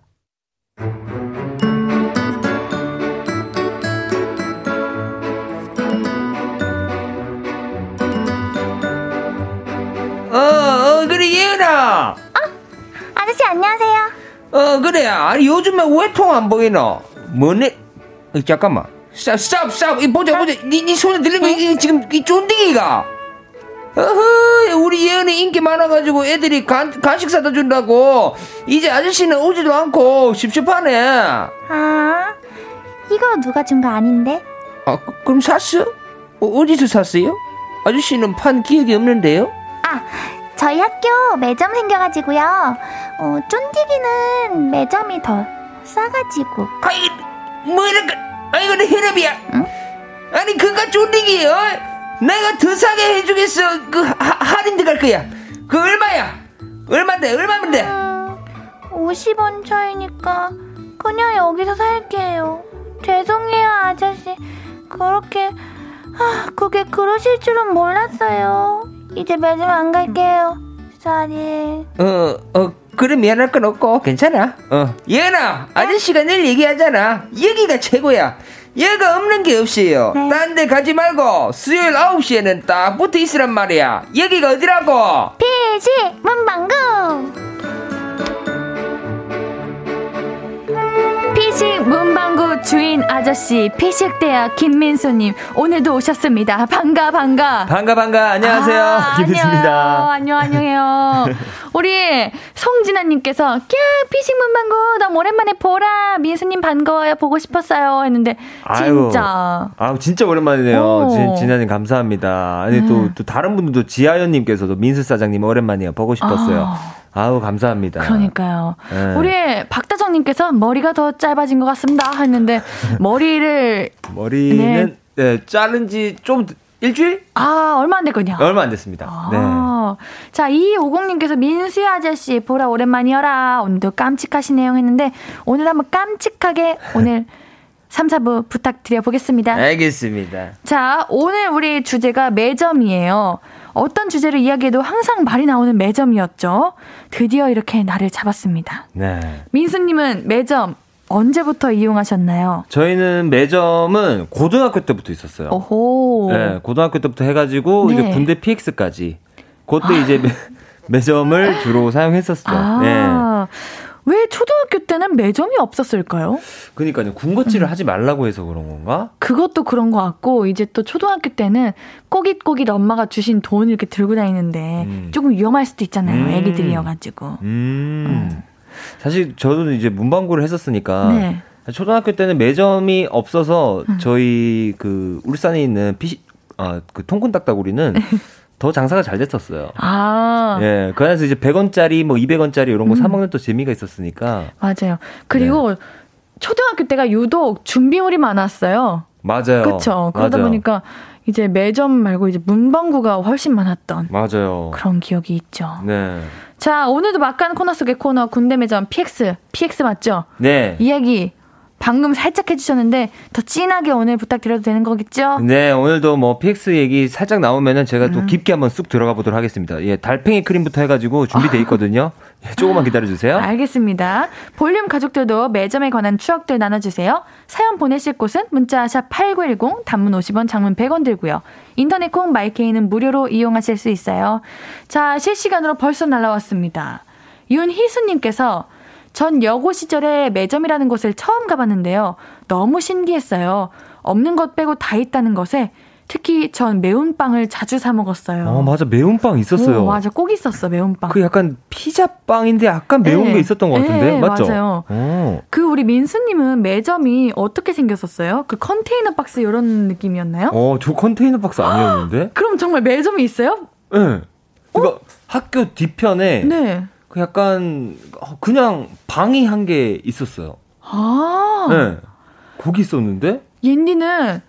어, 어, 그래, 예은아. 어? 아저씨, 안녕하세요. 어, 그래. 아니, 요즘에 왜 통 안 보이나? 뭐네? 어, 잠깐만. stop, stop, stop. 이 보자, 보자. 니, 니 손에 들린 거, 이, 지금, 이 쫀디기가. 어허, 우리 예은이 인기 많아가지고 애들이 간, 간식 사다 준다고. 이제 아저씨는 오지도 않고 섭섭하네. 아, 이거 누가 준 거 아닌데? 아, 그, 그럼 샀어? 어, 어 디서 샀어요? 아저씨는 판 기억이 없는데요? 아, 저희 학교 매점 생겨가지고요. 어, 쫀디기는 매점이 더 싸가지고. 아이, 뭐 이렇게, 아이고, 내 혈압이야. 응? 아니, 그가 쫀디기, 어? 내가 더 싸게 해주겠어. 그, 하, 할인 들어갈 거야. 그 얼마야? 얼마인데, 얼마면 돼? 음, 50원 차이니까 그냥 여기서 살게요. 죄송해요, 아저씨. 그렇게, 아, 그게 그러실 줄은 몰랐어요. 이제 매점 안 갈게요. 쌀이. 어, 어, 그래 미안할 건 없고 괜찮아. 어, 예은아, 아저씨가 늘 얘기하잖아. 여기가 최고야. 얘가 없는 게 없어요. 네. 딴데 가지 말고 수요일 9시에는 딱 붙어 있으란 말이야. 여기가 어디라고? 피지 문방구. 피식 문방구 주인 아저씨 피식대학 김민수님 오늘도 오셨습니다. 반가 반가. 반가 반가 안녕하세요 아, 김민수입니다. 안녕 안녕해요. 우리 송진아님께서 꺄 피식 문방구 너무 오랜만에 보라 민수님 반가워요 보고 싶었어요 했는데 진짜. 아유 진짜 오랜만이네요. 진, 아님 감사합니다. 아니 또또 음. 또 다른 분들도 지아연님께서도 민수 사장님 오랜만이에요 보고 싶었어요. 아. 아우 감사합니다. 그러니까요. 네. 우리 박다정님께서 머리가 더 짧아진 것 같습니다 했는데 머리를 머리는 네. 네, 자른 지 좀 일주일? 아, 얼마 안 됐군요. 얼마 안 됐습니다. 아. 네. 자, 이오공님께서 민수 아저씨 보라 오랜만이어라. 오늘도 깜찍하신 내용 했는데 오늘 한번 깜찍하게 오늘 3, 4부 부탁드려 보겠습니다. 알겠습니다. 자, 오늘 우리 주제가 매점이에요. 어떤 주제를 이야기해도 항상 말이 나오는 매점이었죠. 드디어 이렇게 날을 잡았습니다. 네. 민수님은 매점 언제부터 이용하셨나요? 저희는 매점은 고등학교 때부터 있었어요. 오호. 네, 고등학교 때부터 해가지고 네. 이제 군대 PX까지 그때 아. 이제 매점을 주로 사용했었죠. 아. 네. 왜 초등학교 때는 매점이 없었을까요? 그러니까요. 군것질을 음. 하지 말라고 해서 그런 건가? 그것도 그런 것 같고 이제 또 초등학교 때는 꼬깃꼬깃 엄마가 주신 돈 이렇게 들고 다니는데 음. 조금 위험할 수도 있잖아요. 음. 애기들이어가지고. 음. 음. 사실 저도 이제 문방구를 했었으니까 네. 초등학교 때는 매점이 없어서 음. 저희 그 울산에 있는 피시 아 그 통군 딱따구리는 더 장사가 잘 됐었어요. 아. 예. 그 안에서 이제 100원짜리 뭐 200원짜리 이런 거 음. 사먹는 또 재미가 있었으니까. 맞아요. 그리고 네. 초등학교 때가 유독 준비물이 많았어요. 맞아요. 그렇죠. 그러다 맞아요. 보니까 이제 매점 말고 이제 문방구가 훨씬 많았던 맞아요. 그런 기억이 있죠. 네. 자, 오늘도 막간 코너 속의 코너 군대 매점 PX. PX 맞죠? 네. 이야기 방금 살짝 해주셨는데 더 진하게 오늘 부탁드려도 되는 거겠죠? 네, 오늘도 뭐 PX 얘기 살짝 나오면은 제가 음. 또 깊게 한번 쑥 들어가 보도록 하겠습니다. 예, 달팽이 크림부터 해가지고 준비돼 있거든요. 예, 조금만 기다려주세요. 알겠습니다. 볼륨 가족들도 매점에 관한 추억들 나눠주세요. 사연 보내실 곳은 문자샵 8910, 단문 50원, 장문 100원 들고요. 인터넷 콩 마이케이는 무료로 이용하실 수 있어요. 자, 실시간으로 벌써 날라왔습니다. 윤희수님께서 전 여고 시절에 매점이라는 곳을 처음 가봤는데요. 너무 신기했어요. 없는 것 빼고 다 있다는 것에 특히 전 매운빵을 자주 사 먹었어요. 어, 맞아. 매운빵 있었어요. 오, 맞아. 꼭 있었어, 매운빵. 그 약간 피자빵인데 약간 매운 네. 게 있었던 것 같은데. 네, 맞죠? 맞아요. 오. 그 우리 민수 님은 매점이 어떻게 생겼었어요? 그 컨테이너 박스 이런 느낌이었나요? 어, 저 컨테이너 박스 아니었는데? 그럼 정말 매점이 있어요? 예. 네. 그러니까 학교 뒤편에 네. 그 약간 그냥 방이 한 개 있었어요. 아. 네. 거기 있었는데? 옌디는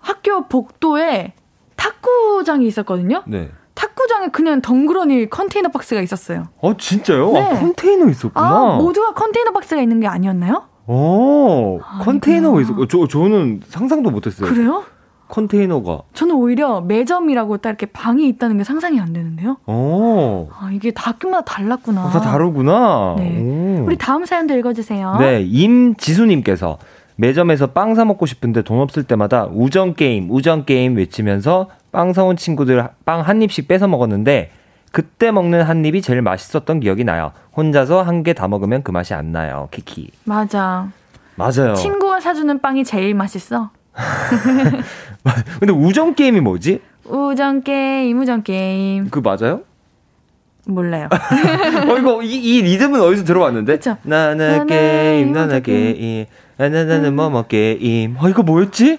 학교 복도에 탁구장이 있었거든요. 네. 탁구장에 그냥 덩그러니 컨테이너 박스가 있었어요. 어, 진짜요? 네. 아, 컨테이너 있었구나. 아, 모두가 컨테이너 박스가 있는 게 아니었나요? 오, 아, 컨테이너가. 있었고, 저, 저는 상상도 못했어요. 그래요? 컨테이너가. 저는 오히려 매점이라고 딱 이렇게 방이 있다는 게 상상이 안 되는데요. 오, 아, 이게 다 학교마다 달랐구나. 어, 다 다르구나. 네. 오. 우리 다음 사연도 읽어주세요. 네, 임지수님께서 매점에서 빵 사 먹고 싶은데 돈 없을 때마다 우정 게임, 우정 게임 외치면서 빵 사온 친구들 빵 한 입씩 뺏어 먹었는데 그때 먹는 한 입이 제일 맛있었던 기억이 나요. 혼자서 한 개 다 먹으면 그 맛이 안 나요. 키키. 맞아. 맞아요. 친구가 사주는 빵이 제일 맛있어. 근데 우정 게임이 뭐지? 우정 게임, 우정 게임. 그 맞아요? 몰라요. 어 이거 이, 이 리듬은 어디서 들어봤는데? 그쵸. 나나 게임, 나나 게임. 게임, 나나나는 뭐뭐 게임. 어 이거 뭐였지?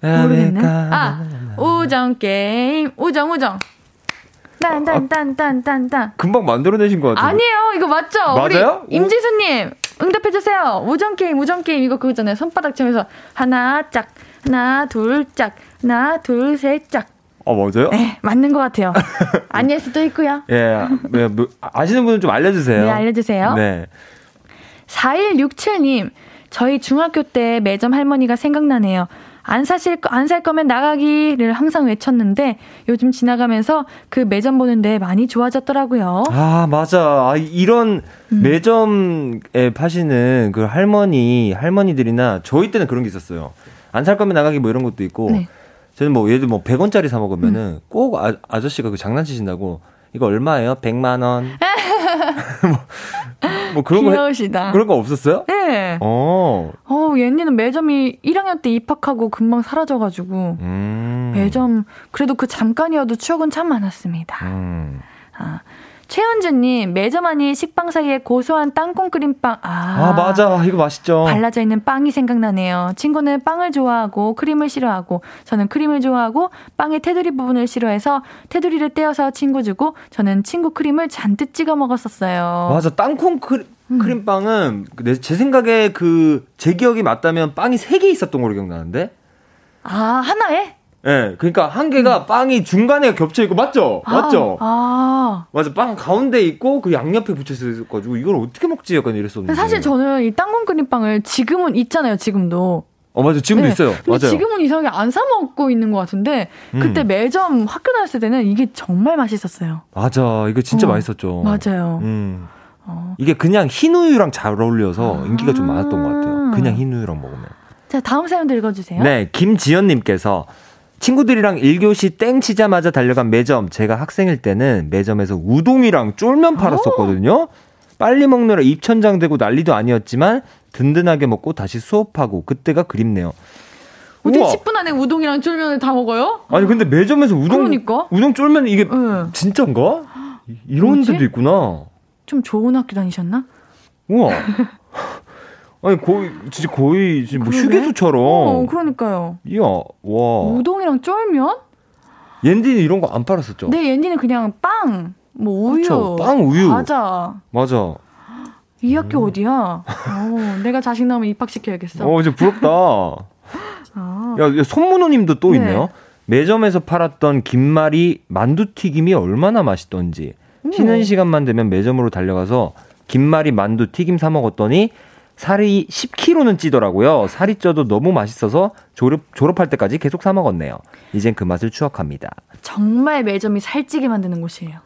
모르겠네. 아, 우정 게임, 우정, 우정. 딴딴딴딴딴딴. 금방 만들어내신 것 같은데. 아니에요. 이거 맞죠? 맞아요? 임지수님, 응답해주세요. 우정 게임, 우정 게임. 이거 그거잖아요. 손바닥 치면서 하나, 짝. 하나, 둘, 짝. 하나, 둘, 셋, 짝. 어 맞아요? 네, 맞는 것 같아요. 아닐 수도 있고요. 예, 네, 뭐, 아시는 분은 좀 알려주세요. 네, 알려주세요. 네. 4167님, 저희 중학교 때 매점 할머니가 생각나네요. 안 사실, 안 살 거면 나가기를 항상 외쳤는데 요즘 지나가면서 그 매점 보는데 많이 좋아졌더라고요. 아, 맞아. 아, 이런 음. 매점에 파시는 그 할머니, 할머니들이나 저희 때는 그런 게 있었어요. 안 살 거면 나가기 뭐 이런 것도 있고. 네. 저는 뭐 예를 들어 뭐 100원짜리 사 먹으면은 음. 꼭 아, 아저씨가 그 장난치신다고 이거 얼마예요? 100만 원. 뭐, 뭐 그런 거 귀여우시다. 그런 거 없었어요? 네. 어. 어, 얘네는 매점이 1학년 때 입학하고 금방 사라져 가지고 음. 매점 그래도 그 잠깐이어도 추억은 참 많았습니다. 음. 아, 최은주님 매점 안이 식빵 사이에 고소한 땅콩 크림빵 아, 아, 맞아. 이거 맛있죠. 발라져 있는 빵이 생각나네요. 친구는 빵을 좋아하고 크림을 싫어하고 저는 크림을 좋아하고 빵의 테두리 부분을 싫어해서 테두리를 떼어서 친구 주고 저는 친구 크림을 잔뜩 찍어 먹었었어요. 맞아. 땅콩 크림, 음. 크림빵은 그 내- 제 생각에 그 제 기억이 맞다면 빵이 3개 있었던 걸로 기억나는데. 아 하나에? 예. 그러니까 한 개가 빵이 중간에 겹쳐 있고 맞죠? 맞죠? 음. 아. 맞아. 빵 가운데 있고 그 양옆에 붙여 있어 가지고 이걸 어떻게 먹지 약간 이랬었는데. 사실 저는 이 땅콩 크림빵을 지금은 있잖아요. 지금도. 어 맞아. 지금도 네. 있어요. 근데 맞아요. 지금은 이상하게 안 사 먹고 있는 것 같은데 그때 음. 매점 학교 다녔을 때는 이게 정말 맛있었어요. 맞아. 이거 진짜 어, 맛있었죠. 맞아요. 음. 어. 이게 그냥 흰 우유랑 잘 어울려서 아. 인기가 좀 많았던 것 같아요. 그냥 흰 우유랑 먹으면. 자 다음 사연도 읽어주세요. 네, 김지연님께서 친구들이랑 1교시 땡 치자마자 달려간 매점. 제가 학생일 때는 매점에서 우동이랑 쫄면 팔았었거든요. 빨리 먹느라 입천장 되고 난리도 아니었지만 든든하게 먹고 다시 수업하고 그때가 그립네요. 어떻게 우와. 10분 안에 우동이랑 쫄면을 다 먹어요? 아니 근데 매점에서 우동 그러니까. 우동 쫄면 이게 네. 진짠가? 이- 이런 뭐지? 데도 있구나. 좀 좋은 학교 다니셨나? 우와. 아니 거의 진짜 거의 지금 뭐? 휴게소처럼. 어, 그러니까요. 이야 와. 우동이랑 쫄면? 옌디는 이런 거 안 팔았었죠? 네, 옌디는 그냥 빵, 뭐 우유. 그쵸, 빵, 우유. 맞아. 맞아. 이 학교 어디야? 어, 내가 자식 나오면 입학시켜야겠어. 어, 이제 부럽다. 아. 야, 야, 손문호님도 또 네. 있네요. 매점에서 팔았던 김말이 만두튀김이 얼마나 맛있던지. 쉬는 시간만 되면 매점으로 달려가서 김말이 만두 튀김 사 먹었더니 살이 10kg는 찌더라고요. 살이 쪄도 너무 맛있어서 졸업, 졸업할 때까지 계속 사 먹었네요. 이젠 그 맛을 추억합니다. 정말 매점이 살찌게 만드는 곳이에요.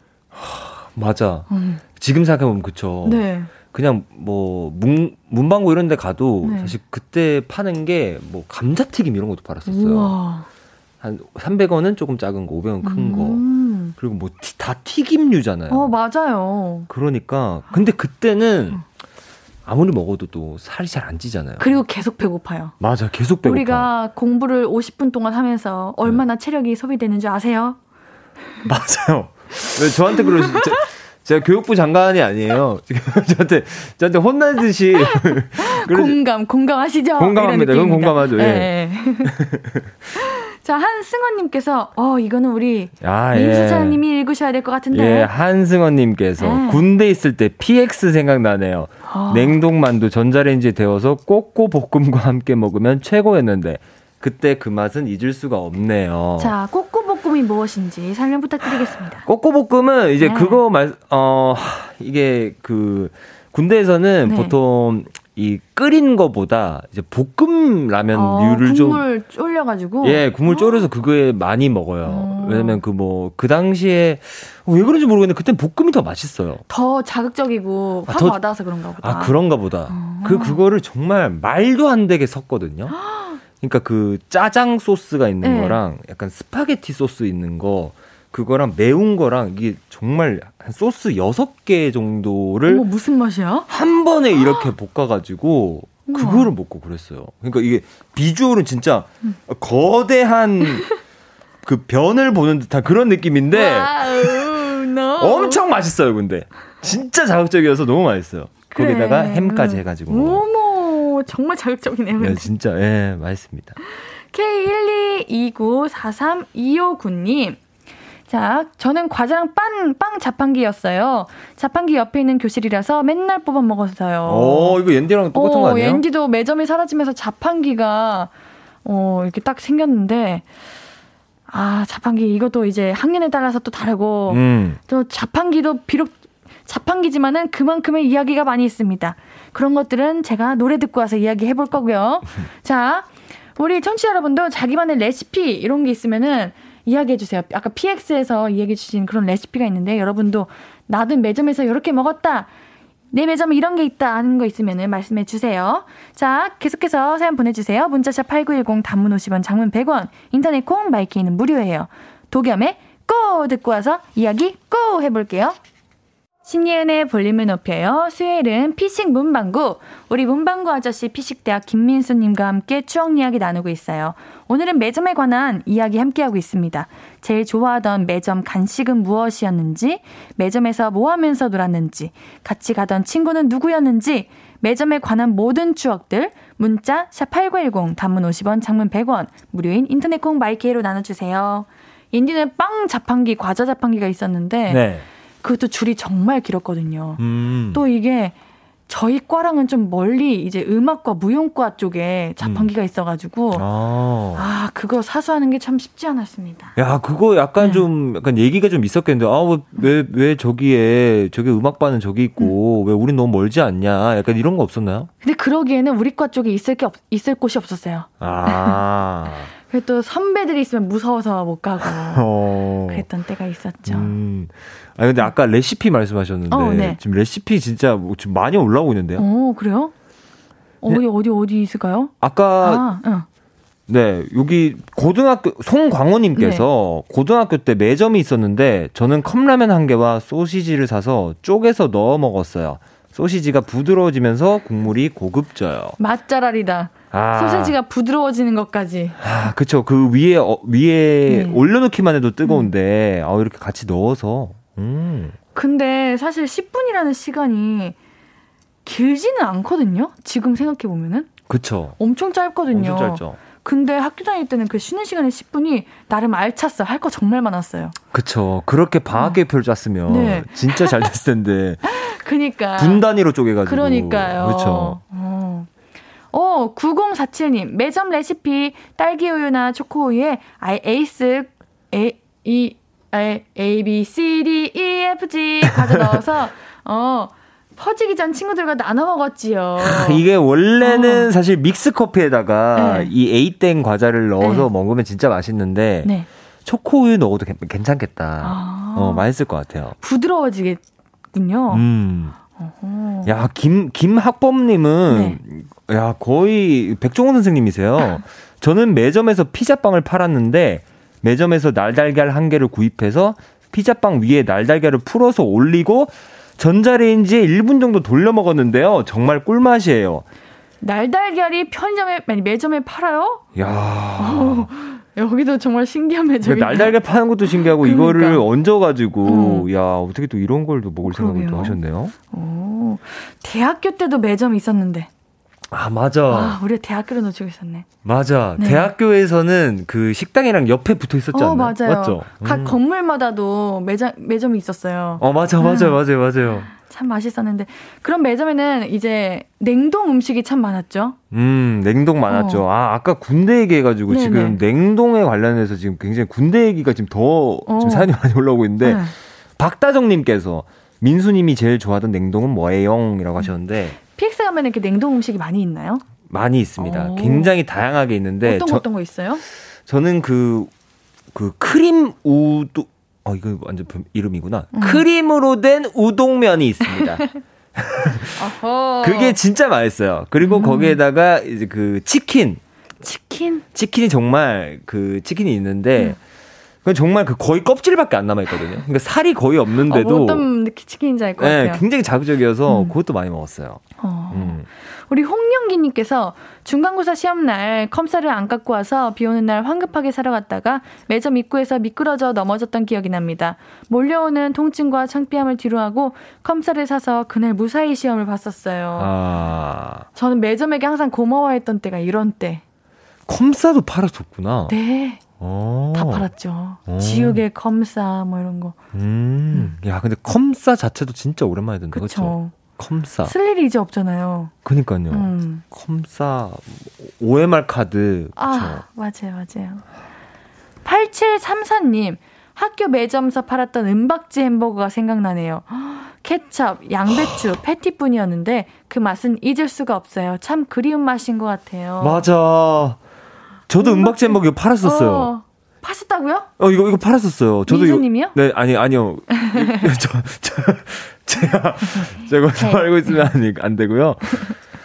맞아. 음. 지금 생각해보면 그쵸. 네. 그냥 뭐 문, 문방구 이런 데 가도 네. 사실 그때 파는 게 뭐 감자튀김 이런 것도 팔았었어요. 우와. 한 300원은 조금 작은 거, 500원 큰 거. 음. 그리고 뭐 다 튀김류잖아요. 어, 맞아요. 그러니까 근데 그때는 아무리 먹어도 또 살이 잘 안 찌잖아요. 그리고 계속 배고파요. 맞아, 계속 배고파. 우리가 공부를 50분 동안 하면서 얼마나 네. 체력이 소비되는 줄 아세요? 맞아요. 왜 저한테 그러시죠? 제가 교육부 장관이 아니에요. 저한테 저한테 혼나듯이 공감 공감하시죠? 공감합니다. 그건 공감하죠. 예. 네. 자, 한승원님께서, 어, 이거는 우리 아, 민수자님이 예. 읽으셔야 될 것 같은데. 예, 한승원님께서 예. 군대 있을 때 PX 생각나네요. 어. 냉동만두 전자레인지에 데워서 꼬꼬 볶음과 함께 먹으면 최고였는데 그때 그 맛은 잊을 수가 없네요. 자, 꼬꼬볶음이 무엇인지 설명 부탁드리겠습니다. 꼬꼬볶음은 이제 네. 그거 말, 어, 이게 그 군대에서는 네. 보통 이 끓인 거보다 이제 볶음 라면류를 어, 좀 국물 쫄려가지고 예 국물 졸여서 그거에 많이 먹어요. 어. 왜냐면 그 뭐그 그 당시에 왜 그런지 모르겠는데 그땐 볶음이 더 맛있어요. 더 자극적이고 확 아, 더, 와닿아서 그런가 보다. 아 그런가 보다. 어. 그 그거를 정말 말도 안 되게 섞거든요. 그러니까 그 짜장 소스가 있는 네. 거랑 약간 스파게티 소스 있는 거 그거랑 매운 거랑 이게 정말 한 소스 여섯 개 정도를 어머, 무슨 맛이야? 한 번에 이렇게 볶아 가지고 그거를 먹고 그랬어요. 그러니까 이게 비주얼은 진짜 음. 거대한 그 변을 보는 듯한 그런 느낌인데 wow, no. 엄청 맛있어요. 근데 진짜 자극적이어서 너무 맛있어요. 그래. 거기다가 햄까지 해 가지고. 어머 정말 자극적이네요. 네, 진짜 예 맛있습니다. K122943259님 자, 저는 과자랑 빵, 빵 자판기였어요. 자판기 옆에 있는 교실이라서 맨날 뽑아 먹었어요. 어, 이거 옌디랑 똑같은 어, 거 아니에요? 옌디도 매점이 사라지면서 자판기가, 어, 이렇게 딱 생겼는데, 아, 자판기, 이것도 이제 학년에 따라서 또 다르고, 음. 또 자판기도 비록 자판기지만은 그만큼의 이야기가 많이 있습니다. 그런 것들은 제가 노래 듣고 와서 이야기 해볼 거고요. 자, 우리 청취자 여러분도 자기만의 레시피 이런 게 있으면은 이야기해 주세요. 아까 PX에서 이야기해 주신 그런 레시피가 있는데 여러분도 나도 매점에서 이렇게 먹었다. 내 매점에 이런 게 있다 하는 거 있으면 말씀해 주세요. 자, 계속해서 사연 보내주세요. 문자샵 8910 단문 50원, 장문 100원, 인터넷 콩, My K는 무료예요. 도겸의 Go! 듣고 와서 이야기 go! 해볼게요. 신예은의 볼륨을 높여요. 수요일은 피식 문방구. 우리 문방구 아저씨 피식대학 김민수님과 함께 추억 이야기 나누고 있어요. 오늘은 매점에 관한 이야기 함께하고 있습니다. 제일 좋아하던 매점 간식은 무엇이었는지, 매점에서 뭐 하면서 놀았는지, 같이 가던 친구는 누구였는지, 매점에 관한 모든 추억들, 문자, 샵8910, 단문 50원, 장문 100원, 무료인 인터넷 콩 마이케이로 나눠주세요. 인디는 빵 자판기, 과자 자판기가 있었는데, 네. 그것도 줄이 정말 길었거든요. 음. 또 이게 저희 과랑은 좀 멀리 이제 음악과 무용과 쪽에 자판기가 음. 있어가지고 아. 아. 그거 사수하는 게 참 쉽지 않았습니다. 야 그거 약간 네. 좀 약간 얘기가 좀 있었겠는데 아왜왜 왜 저기에 저기 음악반은 저기 있고 음. 왜 우린 너무 멀지 않냐 약간 이런 거 없었나요? 근데 그러기에는 우리 과 쪽에 있을 게 없, 있을 곳이 없었어요. 아. 또 선배들이 있으면 무서워서 못 가고 어. 그랬던 때가 있었죠. 음. 아 근데 아까 레시피 말씀하셨는데 어, 네. 지금 레시피 진짜 뭐 지금 많이 올라오고 있는데요. 어 그래요? 어디 네. 어디 어디 있을까요? 아까 아, 응. 네 여기 고등학교 송광호님께서 네. 고등학교 때 매점이 있었는데 저는 컵라면 한 개와 소시지를 사서 쪼개서 넣어 먹었어요. 소시지가 부드러워지면서 국물이 고급져요. 맛잘알이다. 아. 소세지가 부드러워지는 것까지. 아, 그쵸. 그 위에, 어, 위에 네. 올려놓기만 해도 뜨거운데, 음. 아, 이렇게 같이 넣어서. 음. 근데 사실 10분이라는 시간이 길지는 않거든요? 지금 생각해보면은. 그쵸. 엄청 짧거든요. 엄청 짧죠. 근데 학교 다닐 때는 그 쉬는 시간에 10분이 나름 알찼어. 할 거 정말 많았어요. 그쵸. 그렇게 방학 계표를 어. 짰으면 네. 진짜 잘 됐을 텐데. 그니까. 분 단위로 쪼개가지고. 그러니까요. 그렇죠. 어. 어, 9047님. 매점 레시피 딸기 우유나 초코 우유에 아이 에이스 A E A, A B C D E F G 가져 넣어서 어 퍼지기 전 친구들과 나눠 먹었지요. 이게 원래는 어. 사실 믹스 커피에다가 네. 이 에이땡 과자를 넣어서 네. 먹으면 진짜 맛있는데 네. 초코 우유 넣어도 괜찮겠다. 아. 어, 맛있을 것 같아요. 부드러워지겠군요. 음. 어허. 야, 김, 김학범님은, 네. 야, 거의 백종원 선생님이세요. 저는 매점에서 피자빵을 팔았는데, 매점에서 날달걀 한 개를 구입해서 피자빵 위에 날달걀을 풀어서 올리고, 전자레인지에 1분 정도 돌려 먹었는데요. 정말 꿀맛이에요. 날달걀이 편의점에 아니 매점에 팔아요? 야. 어, 여기도 정말 신기한 매점이 날달걀 파는 것도 신기하고 그러니까. 이거를 얹어 가지고 음. 야, 어떻게 또 이런 걸도 먹을 생각을 또 하셨네요. 오. 대학교 때도 매점이 있었는데. 아, 맞아. 아, 우리 대학교를 놓치고 있었네. 맞아. 네. 대학교에서는 그 식당이랑 옆에 붙어 있었지 어, 않나요? 맞아요. 맞죠? 각 음. 건물마다도 매장, 매점이 있었어요. 어, 맞아, 맞아, 음. 맞아요, 맞아요. 참 맛있었는데 그런 매점에는 이제 냉동 음식이 참 많았죠. 음, 냉동 많았죠. 어. 아, 아까 군대 얘기해가지고 네네. 지금 냉동에 관련해서 지금 굉장히 군대 얘기가 지금 더 어. 지금 사연이 많이 올라오고 있는데 네. 박다정님께서 민수님이 제일 좋아하던 냉동은 뭐예요? 이라고 하셨는데 PX 가면 이렇게 냉동 음식이 많이 있나요? 많이 있습니다. 오. 굉장히 다양하게 있는데 어떤 저, 어떤 거 있어요? 저는 그, 그 크림 우도 어 이거 완전 이름이구나. 음. 크림으로 된 우동면이 있습니다. 그게 진짜 맛있어요. 그리고 음. 거기에다가 이제 그 치킨. 치킨? 치킨이 정말 그 치킨이 있는데 음. 그 정말 그 거의 껍질밖에 안 남아 있거든요. 그러니까 살이 거의 없는데도 어, 뭐 어떤 치킨인지 알 것 같아요. 네, 굉장히 자극적이어서 음. 그것도 많이 먹었어요. 어. 음. 우리 홍영기님께서 중간고사 시험 날 컴사를 안 갖고 와서 비 오는 날 황급하게 사러 갔다가 매점 입구에서 미끄러져 넘어졌던 기억이 납니다. 몰려오는 통증과 창피함을 뒤로하고 컴사를 사서 그날 무사히 시험을 봤었어요. 아. 저는 매점에게 항상 고마워했던 때가 이런 때. 컴사도 팔아줬구나. 네. 오. 다 팔았죠. 오. 지우개, 컴사 뭐 이런 거. 음. 음. 야, 근데 컴사 자체도 진짜 오랜만에 듣는다. 그렇죠. 컴사. 쓸 일이 이제 없잖아요. 그니까요. 음. 컴사, OMR 카드. 그쵸? 아, 맞아요, 맞아요. 8734님, 학교 매점에서 팔았던 은박지 햄버거가 생각나네요. 케찹, 양배추, 패티뿐이었는데 그 맛은 잊을 수가 없어요. 참 그리운 맛인 것 같아요. 맞아. 저도 은박지 햄버거 팔았었어요. 어. 파셨다고요? 어 이거 이거 팔았었어요. 저도 미수님이요? 네 아니 아니요. 저, 저 제가 제가 네. 알고 있으면 안, 안 되고요.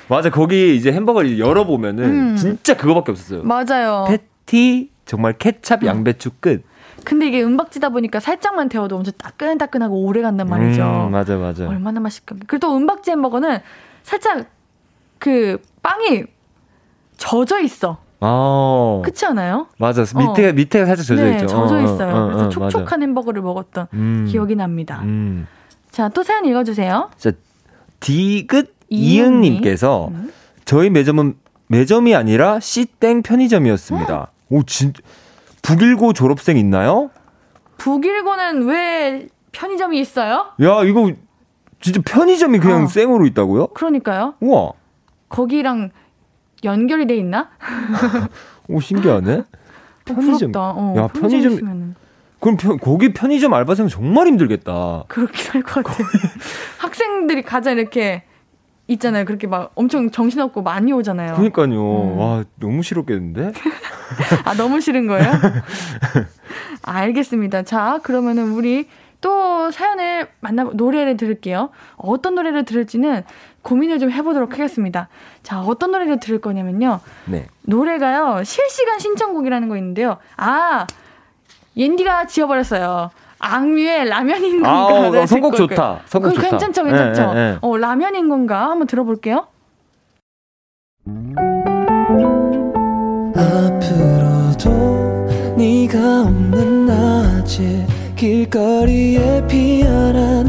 맞아 거기 이제 햄버거를 열어 보면은 음. 진짜 그거밖에 없었어요. 맞아요. 패티 정말 케찹 양배추 끝. 근데 이게 은박지다 보니까 살짝만 데워도 엄청 따끈따끈하고 오래 간단 말이죠. 음, 맞아 맞아. 얼마나 맛있게. 그리고 또 은박지 햄버거는 살짝 그 빵이 젖어 있어. 어. 그렇지 않아요? 맞아. 밑에 어. 밑에가 살짝 젖어 네, 있죠. 젖어 어, 있어요. 어, 그래서 촉촉한 맞아. 햄버거를 먹었던 음. 기억이 납니다. 음. 자, 또 사연 읽어 주세요. 자, 디귿 이응 님께서 음. 저희 매점은 매점이 아니라 씨땡 편의점이었습니다. 오, 진 북일고 졸업생 있나요? 북일고는 왜 편의점이 있어요? 야, 이거 진짜 편의점이 그냥 어. 생으로 있다고요? 그러니까요. 우와. 거기랑 연결이 돼 있나? 오 신기하네. 어, 편의점. 어, 야 편의점. 편의점 그럼 편, 거기 편의점 알바생 정말 힘들겠다. 그렇긴 할것 같아요. 학생들이 가자 이렇게 있잖아요. 그렇게 막 엄청 정신없고 많이 오잖아요. 그러니까요. 음. 와 너무 싫었겠는데? 아 너무 싫은 거예요? 알겠습니다. 자 그러면은 우리 또 사연을 만나 노래를 들을게요. 어떤 노래를 들을지는 고민을 좀 해보도록 하겠습니다. 자, 어떤 노래를 들을 거냐면요. 네. 노래가요, 실시간 신청곡이라는 거 있는데요. 아, 옌디가 지어버렸어요. 악뮤의 라면인 건가? 아, 어, 선곡 좋다. 선곡 좋다. 괜찮죠, 괜찮죠. 네, 네, 네. 어, 라면인 건가? 한번 들어볼게요. 앞으로도 네가 없는 낮에 길거리에 피어난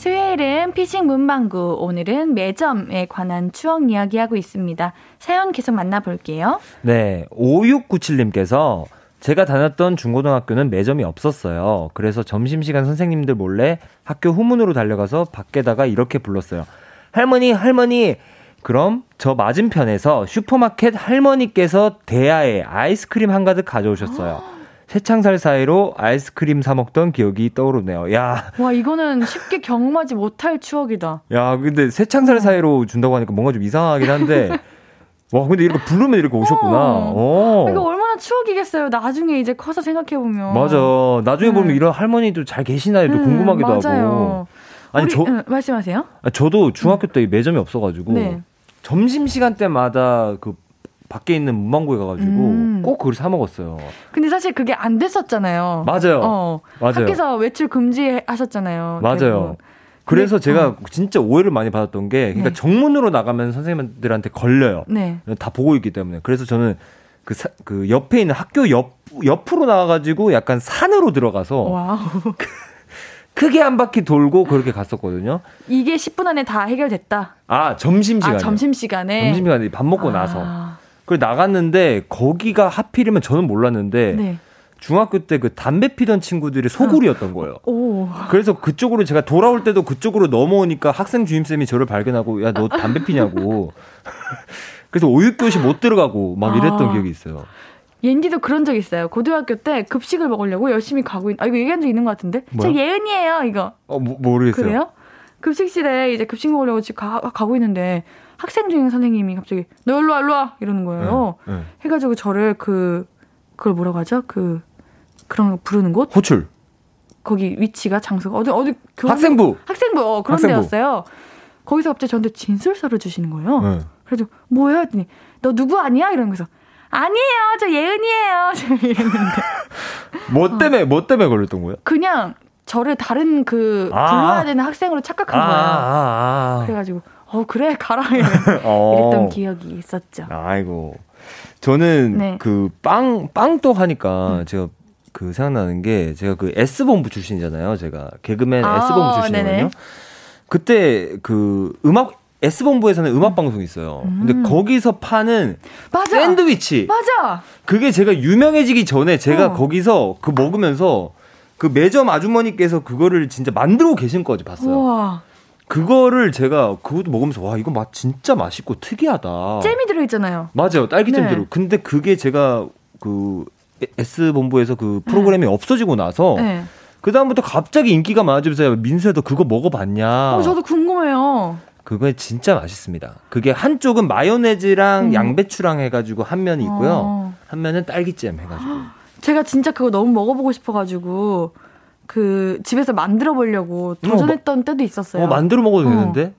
수요일은 피싱 문방구, 오늘은 매점에 관한 추억 이야기하고 있습니다. 사연 계속 만나볼게요. 네, 5697님께서 제가 다녔던 중고등학교는 매점이 없었어요. 그래서 점심시간 선생님들 몰래 학교 후문으로 달려가서 밖에다가 이렇게 불렀어요. 할머니, 할머니! 그럼 저 맞은편에서 슈퍼마켓 할머니께서 대야에 아이스크림 한가득 가져오셨어요. 새창살 사이로 아이스크림 사 먹던 기억이 떠오르네요. 야. 와, 이거는 쉽게 경험하지 못할 추억이다. 야, 근데 새창살 어. 사이로 준다고 하니까 뭔가 좀 이상하긴 한데. 와, 근데 이렇게 부르면 이렇게 오셨구나. 어. 어. 이거 얼마나 추억이겠어요. 나중에 이제 커서 생각해보면. 맞아. 나중에 네. 보면 이런 할머니도 잘 계시나 도 네, 궁금하기도 맞아요. 하고. 아니, 우리, 저. 응, 말씀하세요. 아, 저도 중학교 때 매점이 없어가지고. 네. 점심시간 때마다 그 밖에 있는 문방구에 가가지고 음. 꼭 그걸 사 먹었어요. 근데 사실 그게 안 됐었잖아요. 맞아요. 어. 맞아요. 학교에서 외출 금지하셨잖아요. 맞아요. 대부분. 그래서 네. 제가 어. 진짜 오해를 많이 받았던 게, 그러니까 네. 정문으로 나가면 선생님들한테 걸려요. 네. 다 보고 있기 때문에. 그래서 저는 그, 사, 그 옆에 있는 학교 옆, 옆으로 나와가지고 약간 산으로 들어가서. wow. 크게 한 바퀴 돌고 그렇게 갔었거든요. 이게 10분 안에 다 해결됐다. 아 점심 시간에. 아, 점심 시간에. 점심 시간에 밥 먹고 아. 나서. 그 나갔는데 거기가 하필이면 저는 몰랐는데 네. 중학교 때 그 담배 피던 친구들이 소굴이었던 거예요. 오. 그래서 그쪽으로 제가 돌아올 때도 그쪽으로 넘어오니까 학생 주임쌤이 저를 발견하고 야 너 담배 피냐고. 그래서 오육교시 못 들어가고 막 이랬던 아. 기억이 있어요. 옌디도 그런 적 있어요. 고등학교 때 급식을 먹으려고 열심히 가고 있, 아, 이거 얘기한 적 있는 것 같은데? 뭐야? 저 예은이에요, 이거. 어, 뭐, 모르겠어요. 그래요? 급식실에 이제 급식 먹으려고 지금 가, 가고 있는데 학생 중에 선생님이 갑자기 너 일로 와, 일로 와! 이러는 거예요. 네, 네. 해가지고 저를 그, 그걸 뭐라고 하죠? 그, 그런 거 부르는 곳? 호출. 거기 위치가 장소가 어디, 어디, 교원, 학생부! 학생부, 어, 그런 학생부. 데였어요. 거기서 갑자기 저한테 진술서를 주시는 거예요. 네. 그래서 뭐야? 했더니 너 누구 아니야? 이러는 거서 아니에요, 저 예은이에요. 이랬는데. 뭐 때문에, 어. 뭐 때문에 걸렸던 거예요? 그냥 저를 다른 그, 아. 불러야 되는 학생으로 착각한 아. 거예요. 아. 아. 그래가지고, 어, 그래, 가라. 어. 이랬던 기억이 있었죠. 아이고. 저는 네. 그 빵, 빵또 하니까 음. 제가 그 생각나는 게 제가 그 S본부 출신이잖아요. 제가 개그맨 아, S본부 출신이거든요. 네네. 그때 그 음악 S본부에서는 음악 방송이 있어요. 음. 근데 거기서 파는 맞아. 샌드위치. 맞아. 그게 제가 유명해지기 전에 제가 어. 거기서 그 먹으면서 그 매점 아주머니께서 그거를 진짜 만들고 계신 거지 봤어요. 우와. 그거를 제가 그것도 먹으면서 와 이거 맛 진짜 맛있고 특이하다. 잼이 들어 있잖아요. 맞아요. 딸기잼 네. 들어. 근데 그게 제가 그 S 본부에서 그 프로그램이 네. 없어지고 나서 네. 그 다음부터 갑자기 인기가 많아지면서 민수야 너 그거 먹어봤냐? 어, 저도 궁금해요. 그거 진짜 맛있습니다. 그게 한쪽은 마요네즈랑 음. 양배추랑 해가지고 한 면이 있고요. 어. 한 면은 딸기잼 해가지고. 제가 진짜 그거 너무 먹어보고 싶어가지고 그 집에서 만들어 보려고 어, 도전했던 어, 때도 있었어요. 어, 만들어 먹어도 어. 되는데?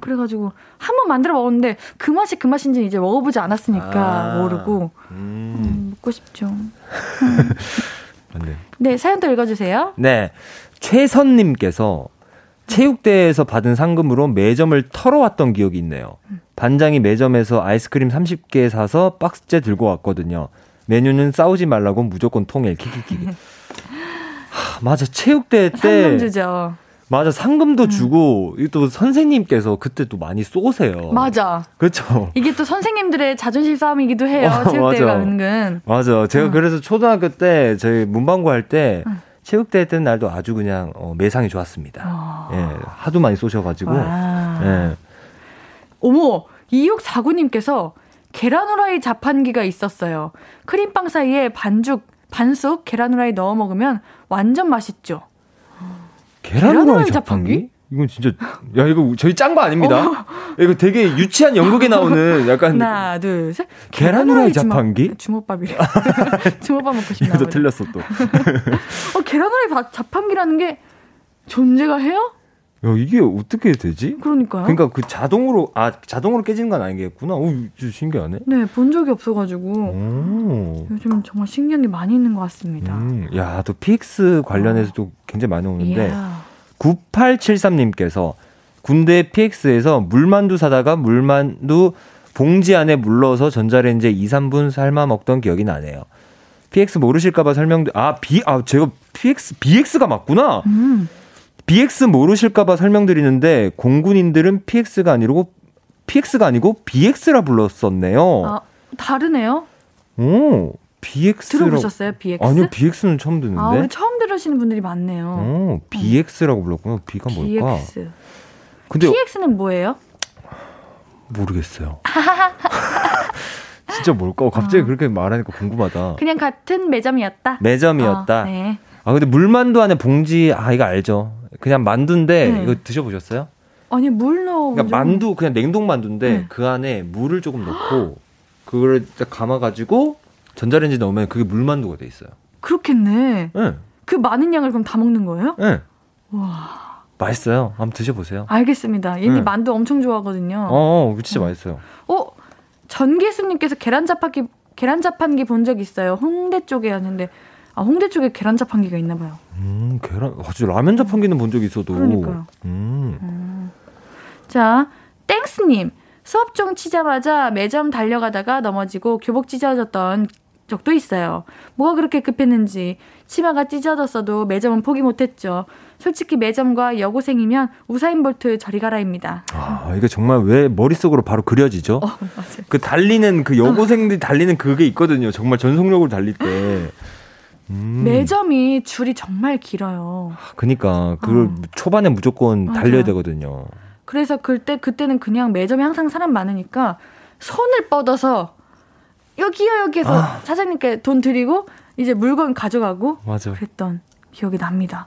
그래가지고 한 번 만들어 먹었는데 그 맛이 그 맛인지 이제 먹어보지 않았으니까 아, 모르고 음. 음, 먹고 싶죠. 음. 네 사연도 읽어주세요. 네 최선님께서 체육대회에서 받은 상금으로 매점을 털어왔던 기억이 있네요. 반장이 매점에서 아이스크림 30개 사서 박스째 들고 왔거든요. 메뉴는 싸우지 말라고 무조건 통일. 키키키. 하, 맞아. 체육대회 때 상금 주죠. 맞아. 상금도 음. 주고 또 선생님께서 그때 또 많이 쏘세요. 맞아. 그렇죠. 이게 또 선생님들의 자존심 싸움이기도 해요. 어, 체육대회가 은근. 맞아. 제가 어. 그래서 초등학교 때 저희 문방구 할때 어. 체육대회 때는 날도 아주 그냥 어, 매상이 좋았습니다. 아. 예, 하도 많이 쏘셔가지고. 예. 어머, 2649님께서 계란 후라이 자판기가 있었어요. 크림빵 사이에 반죽, 반숙 계란 후라이 넣어 먹으면 완전 맛있죠. 계란, 계란 후라이 자판기? 자판기? 이건 진짜 야 이거 저희 짠 거 아닙니다. 어. 이거 되게 유치한 연극에 나오는 약간 하나 둘 셋 계란 후라이 자판기 주먹밥이래. 주먹밥 먹고 싶나 이것도 틀렸어 또. 어 계란 후라이 자판기라는 게 존재가 해요? 야 이게 어떻게 되지? 그러니까요. 그러니까 그 자동으로 아 자동으로 깨지는 건 아니겠구나. 오 신기하네. 네, 본 적이 없어가지고 오. 요즘 정말 신기한 게 많이 있는 것 같습니다. 음, 야 또 PX 관련해서도 어. 굉장히 많이 오는데. 이야. 9873님께서 군대 PX에서 물만두 사다가 물만두 봉지 안에 물러서 전자레인지에 2, 3분 삶아 먹던 기억이 나네요. PX 모르실까봐 설명, 아, B, 아, 제가 PX, BX가 맞구나? 음. BX 모르실까봐 설명드리는데, 공군인들은 PX가 아니고, PX가 아니고 BX라 불렀었네요. 아, 다르네요? 오, BX 들어보셨어요? BX? 아니요, BX는 처음 듣는데. 아, 우리 처음 들으시는 분들이 많네요. 어, BX라고 불렀구나. B가 뭘까? BX. 근데 PX는 뭐예요? 모르겠어요. 진짜 뭘까? 갑자기 어. 그렇게 말하니까 궁금하다. 그냥 같은 매점이었다. 매점이었다. 어, 네. 아 근데 물만두 안에 봉지 아 이거 알죠? 그냥 만두인데 네. 이거 드셔보셨어요? 아니 물 넣어. 그러니까 만두 그냥 냉동 만두인데 네. 그 안에 물을 조금 넣고 딱 감아가지고 전자레인지 넣으면 그게 물만두가 돼 있어요. 그렇겠네. 네. 그 많은 양을 그럼 다 먹는 거예요? 네. 와. 맛있어요. 한번 드셔보세요. 알겠습니다. 얘네 네. 만두 엄청 좋아하거든요. 어, 어 진짜 어. 맛있어요. 어, 전계수님께서 계란 자판기 계란 자판기 본 적 있어요. 홍대 쪽에였는데 아 홍대 쪽에 계란 자판기가 있나 봐요. 음, 계란. 아, 진짜 라면 자판기는 본 적 있어도. 그러니까요. 음. 음. 자, 땡스님. 수업 중 치자마자 매점 달려가다가 넘어지고 교복 찢어졌던 적도 있어요. 뭐가 그렇게 급했는지 치마가 찢어졌어도 매점은 포기 못했죠. 솔직히 매점과 여고생이면 우사인 볼트 저리 가라입니다. 아 이게 정말 왜 머릿속으로 바로 그려지죠? 어, 그 달리는 그 여고생들이 달리는 그게 있거든요. 정말 전속력으로 달릴 때. 음. 매점이 줄이 정말 길어요. 아, 그니까 그걸 어. 초반에 무조건 맞아요. 달려야 되거든요. 그래서 그때 그때는 그냥 매점에 항상 사람 많으니까 손을 뻗어서 여기요 여기에서 아. 사장님께 돈 드리고 이제 물건 가져가고 맞아. 그랬던 기억이 납니다.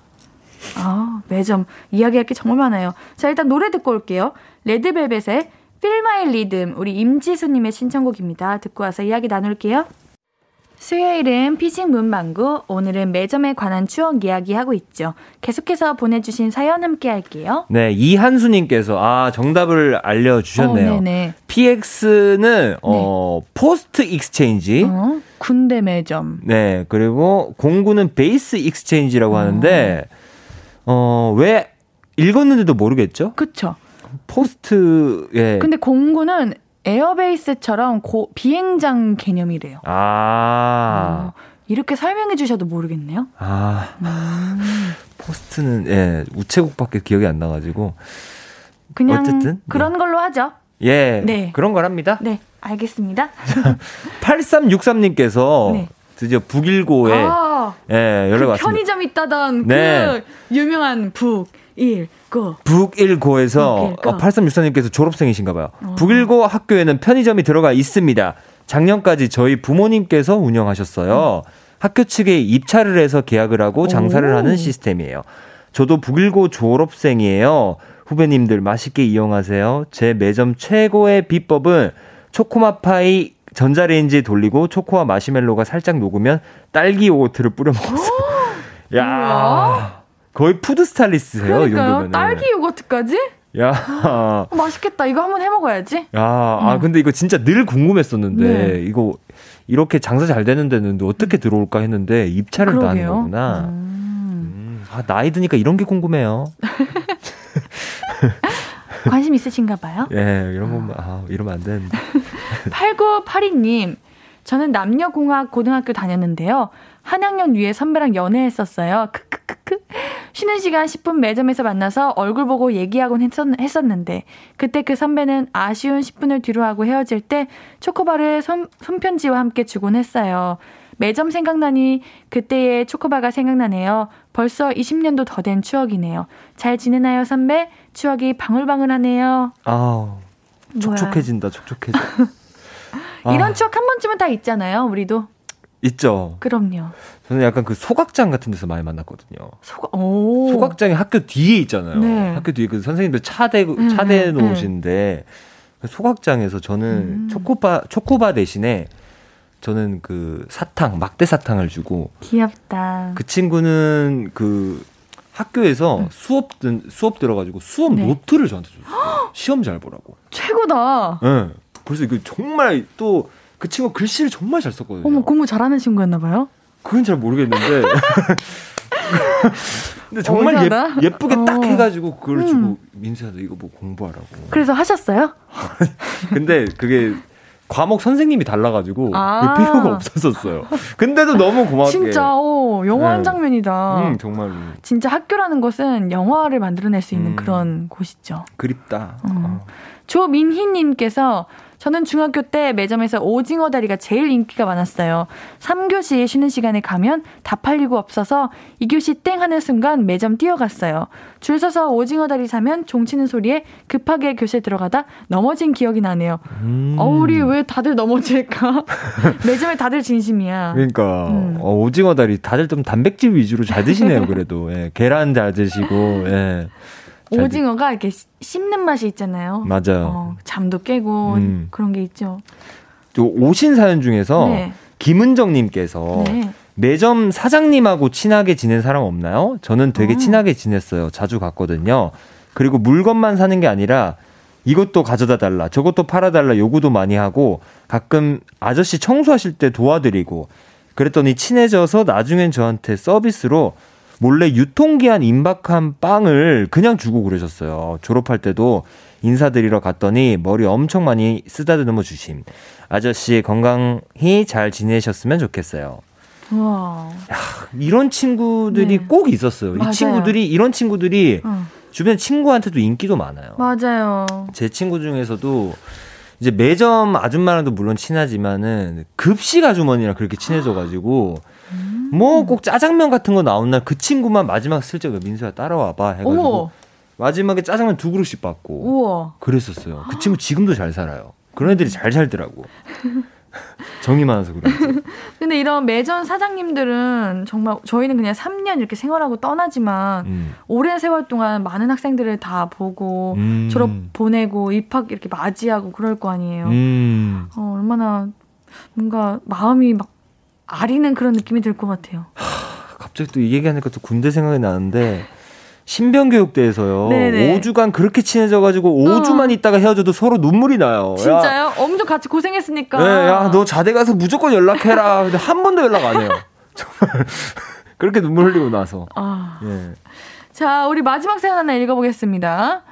아 매점 이야기할 게 정말 많아요. 자 일단 노래 듣고 올게요. 레드벨벳의 Feel My Rhythm 우리 임지수님의 신청곡입니다. 듣고 와서 이야기 나눌게요. 수요일은 피싱 문방구, 오늘은 매점에 관한 추억 이야기 하고 있죠. 계속해서 보내주신 사연 함께 할게요. 네, 이한수님께서, 아, 정답을 알려주셨네요. 어, PX는, 어, 네. Post Exchange. 어, 군대 매점. 네, 그리고 공군은 Base Exchange라고 어. 하는데, 어, 왜 읽었는지도 모르겠죠? 그쵸. Post, 예. 근데 공군은 에어베이스처럼 고, 비행장 개념이래요. 아. 어, 이렇게 설명해 주셔도 모르겠네요. 아. 음. 포스트는, 예, 우체국밖에 기억이 안 나가지고. 그냥 어쨌든, 그런 네. 걸로 하죠. 예. 네. 그런 걸 합니다. 네. 알겠습니다. 8363님께서 네. 드디어 북일고에 아, 예, 연락 그 왔습니다. 편의점 있다던 네. 그 유명한 북 일 고. 북일고에서 북일고. 어, 8364님께서 졸업생이신가 봐요. 어. 북일고 학교에는 편의점이 들어가 있습니다. 작년까지 저희 부모님께서 운영하셨어요. 음. 학교 측에 입찰을 해서 계약을 하고 장사를 오. 하는 시스템이에요. 저도 북일고 졸업생이에요. 후배님들 맛있게 이용하세요. 제 매점 최고의 비법은 초코맛 파이 전자레인지에 돌리고 초코와 마시멜로가 살짝 녹으면 딸기 요거트를 뿌려 먹었어요. 야. 거의 푸드 스타일리스트세요, 이 정도면. 딸기 요거트까지? 야. 어, 맛있겠다. 이거 한번 해 먹어야지. 야, 아, 음. 아 근데 이거 진짜 늘 궁금했었는데 네. 이거 이렇게 장사 잘 되는 데는 어떻게 들어올까 했는데 입찰을 다 하는 거구나. 음. 음. 아, 나이 드니까 이런 게 궁금해요. 관심 있으신가 봐요? 예, 이런 거, 아, 이러면 안 되는데. 8982님, 저는 남녀공학 고등학교 다녔는데요. 한 학년 위에 선배랑 연애했었어요. 크크크크. 쉬는 시간 10분 매점에서 만나서 얼굴 보고 얘기하곤 했었, 는데 그때 그 선배는 아쉬운 10분을 뒤로 하고 헤어질 때 초코바를 손, 손편지와 함께 주곤 했어요. 매점 생각나니 그때의 초코바가 생각나네요. 벌써 20년도 더 된 추억이네요. 잘 지내나요, 선배? 추억이 방울방울하네요. 아, 촉촉해진다, 촉촉해져. 이런 아. 추억 한 번쯤은 다 있잖아요, 우리도. 있죠. 그럼요. 저는 약간 그 소각장 같은 데서 많이 만났거든요. 소각, 오. 소각장이 학교 뒤에 있잖아요. 네. 학교 뒤에 그 선생님들 차대, 음, 차대 음, 놓으시는데, 그 소각장에서 저는 음. 초코바, 초코바 대신에 저는 그 사탕, 막대 사탕을 주고. 귀엽다. 그 친구는 그 학교에서 음. 수업, 수업 들어가지고 수업 네. 노트를 저한테 줬어요. 시험 잘 보라고. 최고다. 네. 그래서 이거 정말 또 그 친구 글씨를 정말 잘 썼거든요. 어머, 공부 잘하는 친구였나 봐요? 그건 잘 모르겠는데. 근데 정말 어, 예, 쁘게 어. 딱 해가지고 그걸 음. 주고 민수야 너 이거 뭐 공부하라고. 그래서 하셨어요? 근데 그게 과목 선생님이 달라가지고 아~ 그 필요가 없었었어요. 근데도 너무 고맙게. 진짜 어, 영화 네. 한 장면이다. 음, 정말로. 진짜 학교라는 것은 영화를 만들어낼 수 있는 음. 그런 곳이죠. 그립다. 음. 어. 조민희님께서 저는 중학교 때 매점에서 오징어 다리가 제일 인기가 많았어요. 3교시 쉬는 시간에 가면 다 팔리고 없어서 2교시 땡 하는 순간 매점 뛰어갔어요. 줄 서서 오징어 다리 사면 종치는 소리에 급하게 교실에 들어가다 넘어진 기억이 나네요. 음. 어, 우리 왜 다들 넘어질까? 매점에 다들 진심이야. 그러니까 음. 어, 오징어 다리 다들 좀 단백질 위주로 잘 드시네요. 그래도 예, 계란 잘 드시고 예. 오징어가 이렇게 씹는 맛이 있잖아요. 맞아요. 어, 잠도 깨고 음. 그런 게 있죠. 또 오신 사연 중에서 네. 김은정님께서 네. 매점 사장님하고 친하게 지낸 사람 없나요? 저는 되게 어. 친하게 지냈어요. 자주 갔거든요. 그리고 물건만 사는 게 아니라 이것도 가져다 달라, 저것도 팔아 달라 요구도 많이 하고 가끔 아저씨 청소하실 때 도와드리고 그랬더니 친해져서 나중엔 저한테 서비스로 몰래 유통기한 임박한 빵을 그냥 주고 그러셨어요. 졸업할 때도 인사드리러 갔더니 머리 엄청 많이 쓰다듬어 주심. 아저씨 건강히 잘 지내셨으면 좋겠어요. 와. 야, 이런 친구들이 네. 꼭 있었어요. 맞아요. 이 친구들이 이런 친구들이 어. 주변 친구한테도 인기도 많아요. 맞아요. 제 친구 중에서도 이제 매점 아줌마랑도 물론 친하지만은 급식 아주머니랑 그렇게 친해져가지고 음. 뭐 꼭 짜장면 같은 거 나온 날 그 친구만 마지막 슬쩍 민수야 따라와봐 해가지고 어머. 마지막에 짜장면 두 그릇씩 받고 우와. 그랬었어요. 그 친구 지금도 잘 살아요. 그런 애들이 잘 살더라고. 정이 많아서 그런지. 근데 이런 매점 사장님들은 정말 저희는 그냥 3년 이렇게 생활하고 떠나지만 음. 오랜 세월 동안 많은 학생들을 다 보고 음. 졸업 보내고 입학 이렇게 맞이하고 그럴 거 아니에요. 음. 어, 얼마나 뭔가 마음이 막 아리는 그런 느낌이 들 것 같아요. 하, 갑자기 또 이 얘기하니까 또 군대 생각이 나는데 신병교육대에서요. 네네. 5주간 그렇게 친해져가지고 5주만 어. 있다가 헤어져도 서로 눈물이 나요. 진짜요? 야. 엄청 같이 고생했으니까. 네, 야, 너 자대 가서 무조건 연락해라. 근데 한 번도 연락 안 해요. 정말. 그렇게 눈물 흘리고 나서. 아. 예. 자, 우리 마지막 사연 하나 읽어보겠습니다.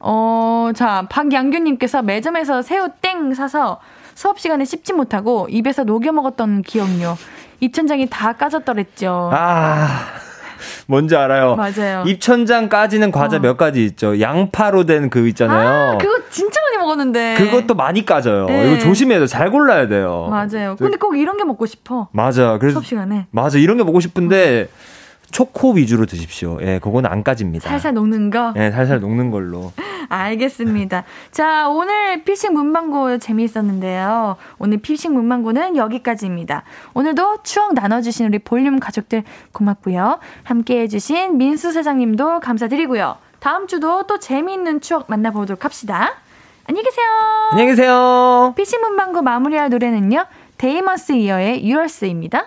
어, 자, 박양규님께서 매점에서 새우 땡 사서 수업 시간에 씹지 못하고 입에서 녹여 먹었던 기억요. 입천장이 다 까졌더랬죠. 아. 뭔지 알아요. 맞아요. 입천장 까지는 과자 어. 몇 가지 있죠. 양파로 된 그 있잖아요. 아, 그거 진짜 많이 먹었는데. 그것도 많이 까져요. 네. 이거 조심해야 돼. 잘 골라야 돼요. 맞아요. 근데 꼭 이런 게 먹고 싶어. 맞아. 그래서 수업 시간에. 맞아. 이런 게 먹고 싶은데 어. 초코 위주로 드십시오. 예, 그건 안 까집니다. 살살 녹는 거? 예, 살살 녹는 걸로. 알겠습니다. 자, 오늘 피싱 문방구 재미있었는데요. 오늘 피싱 문방구는 여기까지입니다. 오늘도 추억 나눠주신 우리 볼륨 가족들 고맙고요. 함께 해주신 민수 사장님도 감사드리고요. 다음 주도 또 재미있는 추억 만나보도록 합시다. 안녕히 계세요. 안녕히 계세요. 피싱 문방구 마무리할 노래는요. 데이먼스 이어의 yours입니다.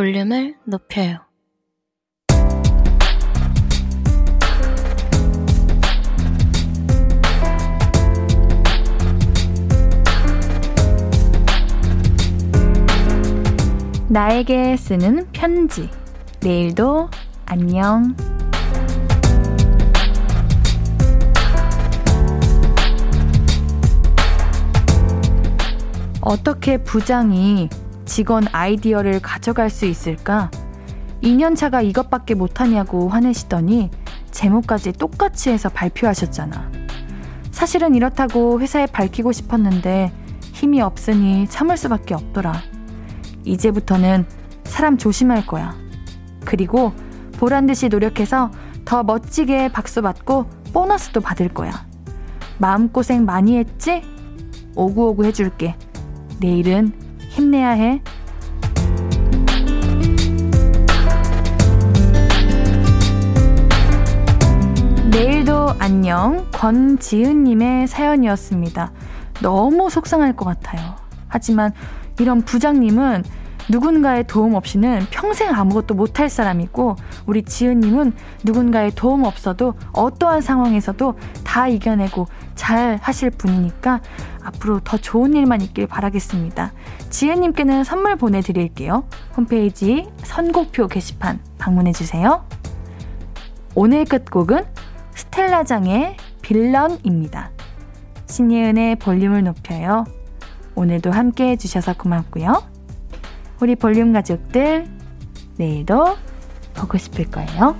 볼륨을 높여요. 나에게 쓰는 편지. 내일도 안녕. 어떻게 부장이 직원 아이디어를 가져갈 수 있을까? 2년차가 이것밖에 못하냐고 화내시더니 제목까지 똑같이 해서 발표하셨잖아. 사실은 이렇다고 회사에 밝히고 싶었는데 힘이 없으니 참을 수밖에 없더라. 이제부터는 사람 조심할 거야. 그리고 보란 듯이 노력해서 더 멋지게 박수 받고 보너스도 받을 거야. 마음고생 많이 했지? 오구오구 해줄게. 내일은 힘내야 해. 내일도 안녕. 권지은님의 사연이었습니다. 너무 속상할 것 같아요. 하지만 이런 부장님은 누군가의 도움 없이는 평생 아무것도 못할 사람이고 우리 지은님은 누군가의 도움 없어도 어떠한 상황에서도 다 이겨내고 잘 하실 분이니까 앞으로 더 좋은 일만 있길 바라겠습니다. 지은님께는 선물 보내드릴게요. 홈페이지 선곡표 게시판 방문해주세요. 오늘 끝곡은 스텔라장의 빌런입니다. 신예은의 볼륨을 높여요. 오늘도 함께 해주셔서 고맙고요. 우리 볼륨 가족들, 내일도 보고 싶을 거예요.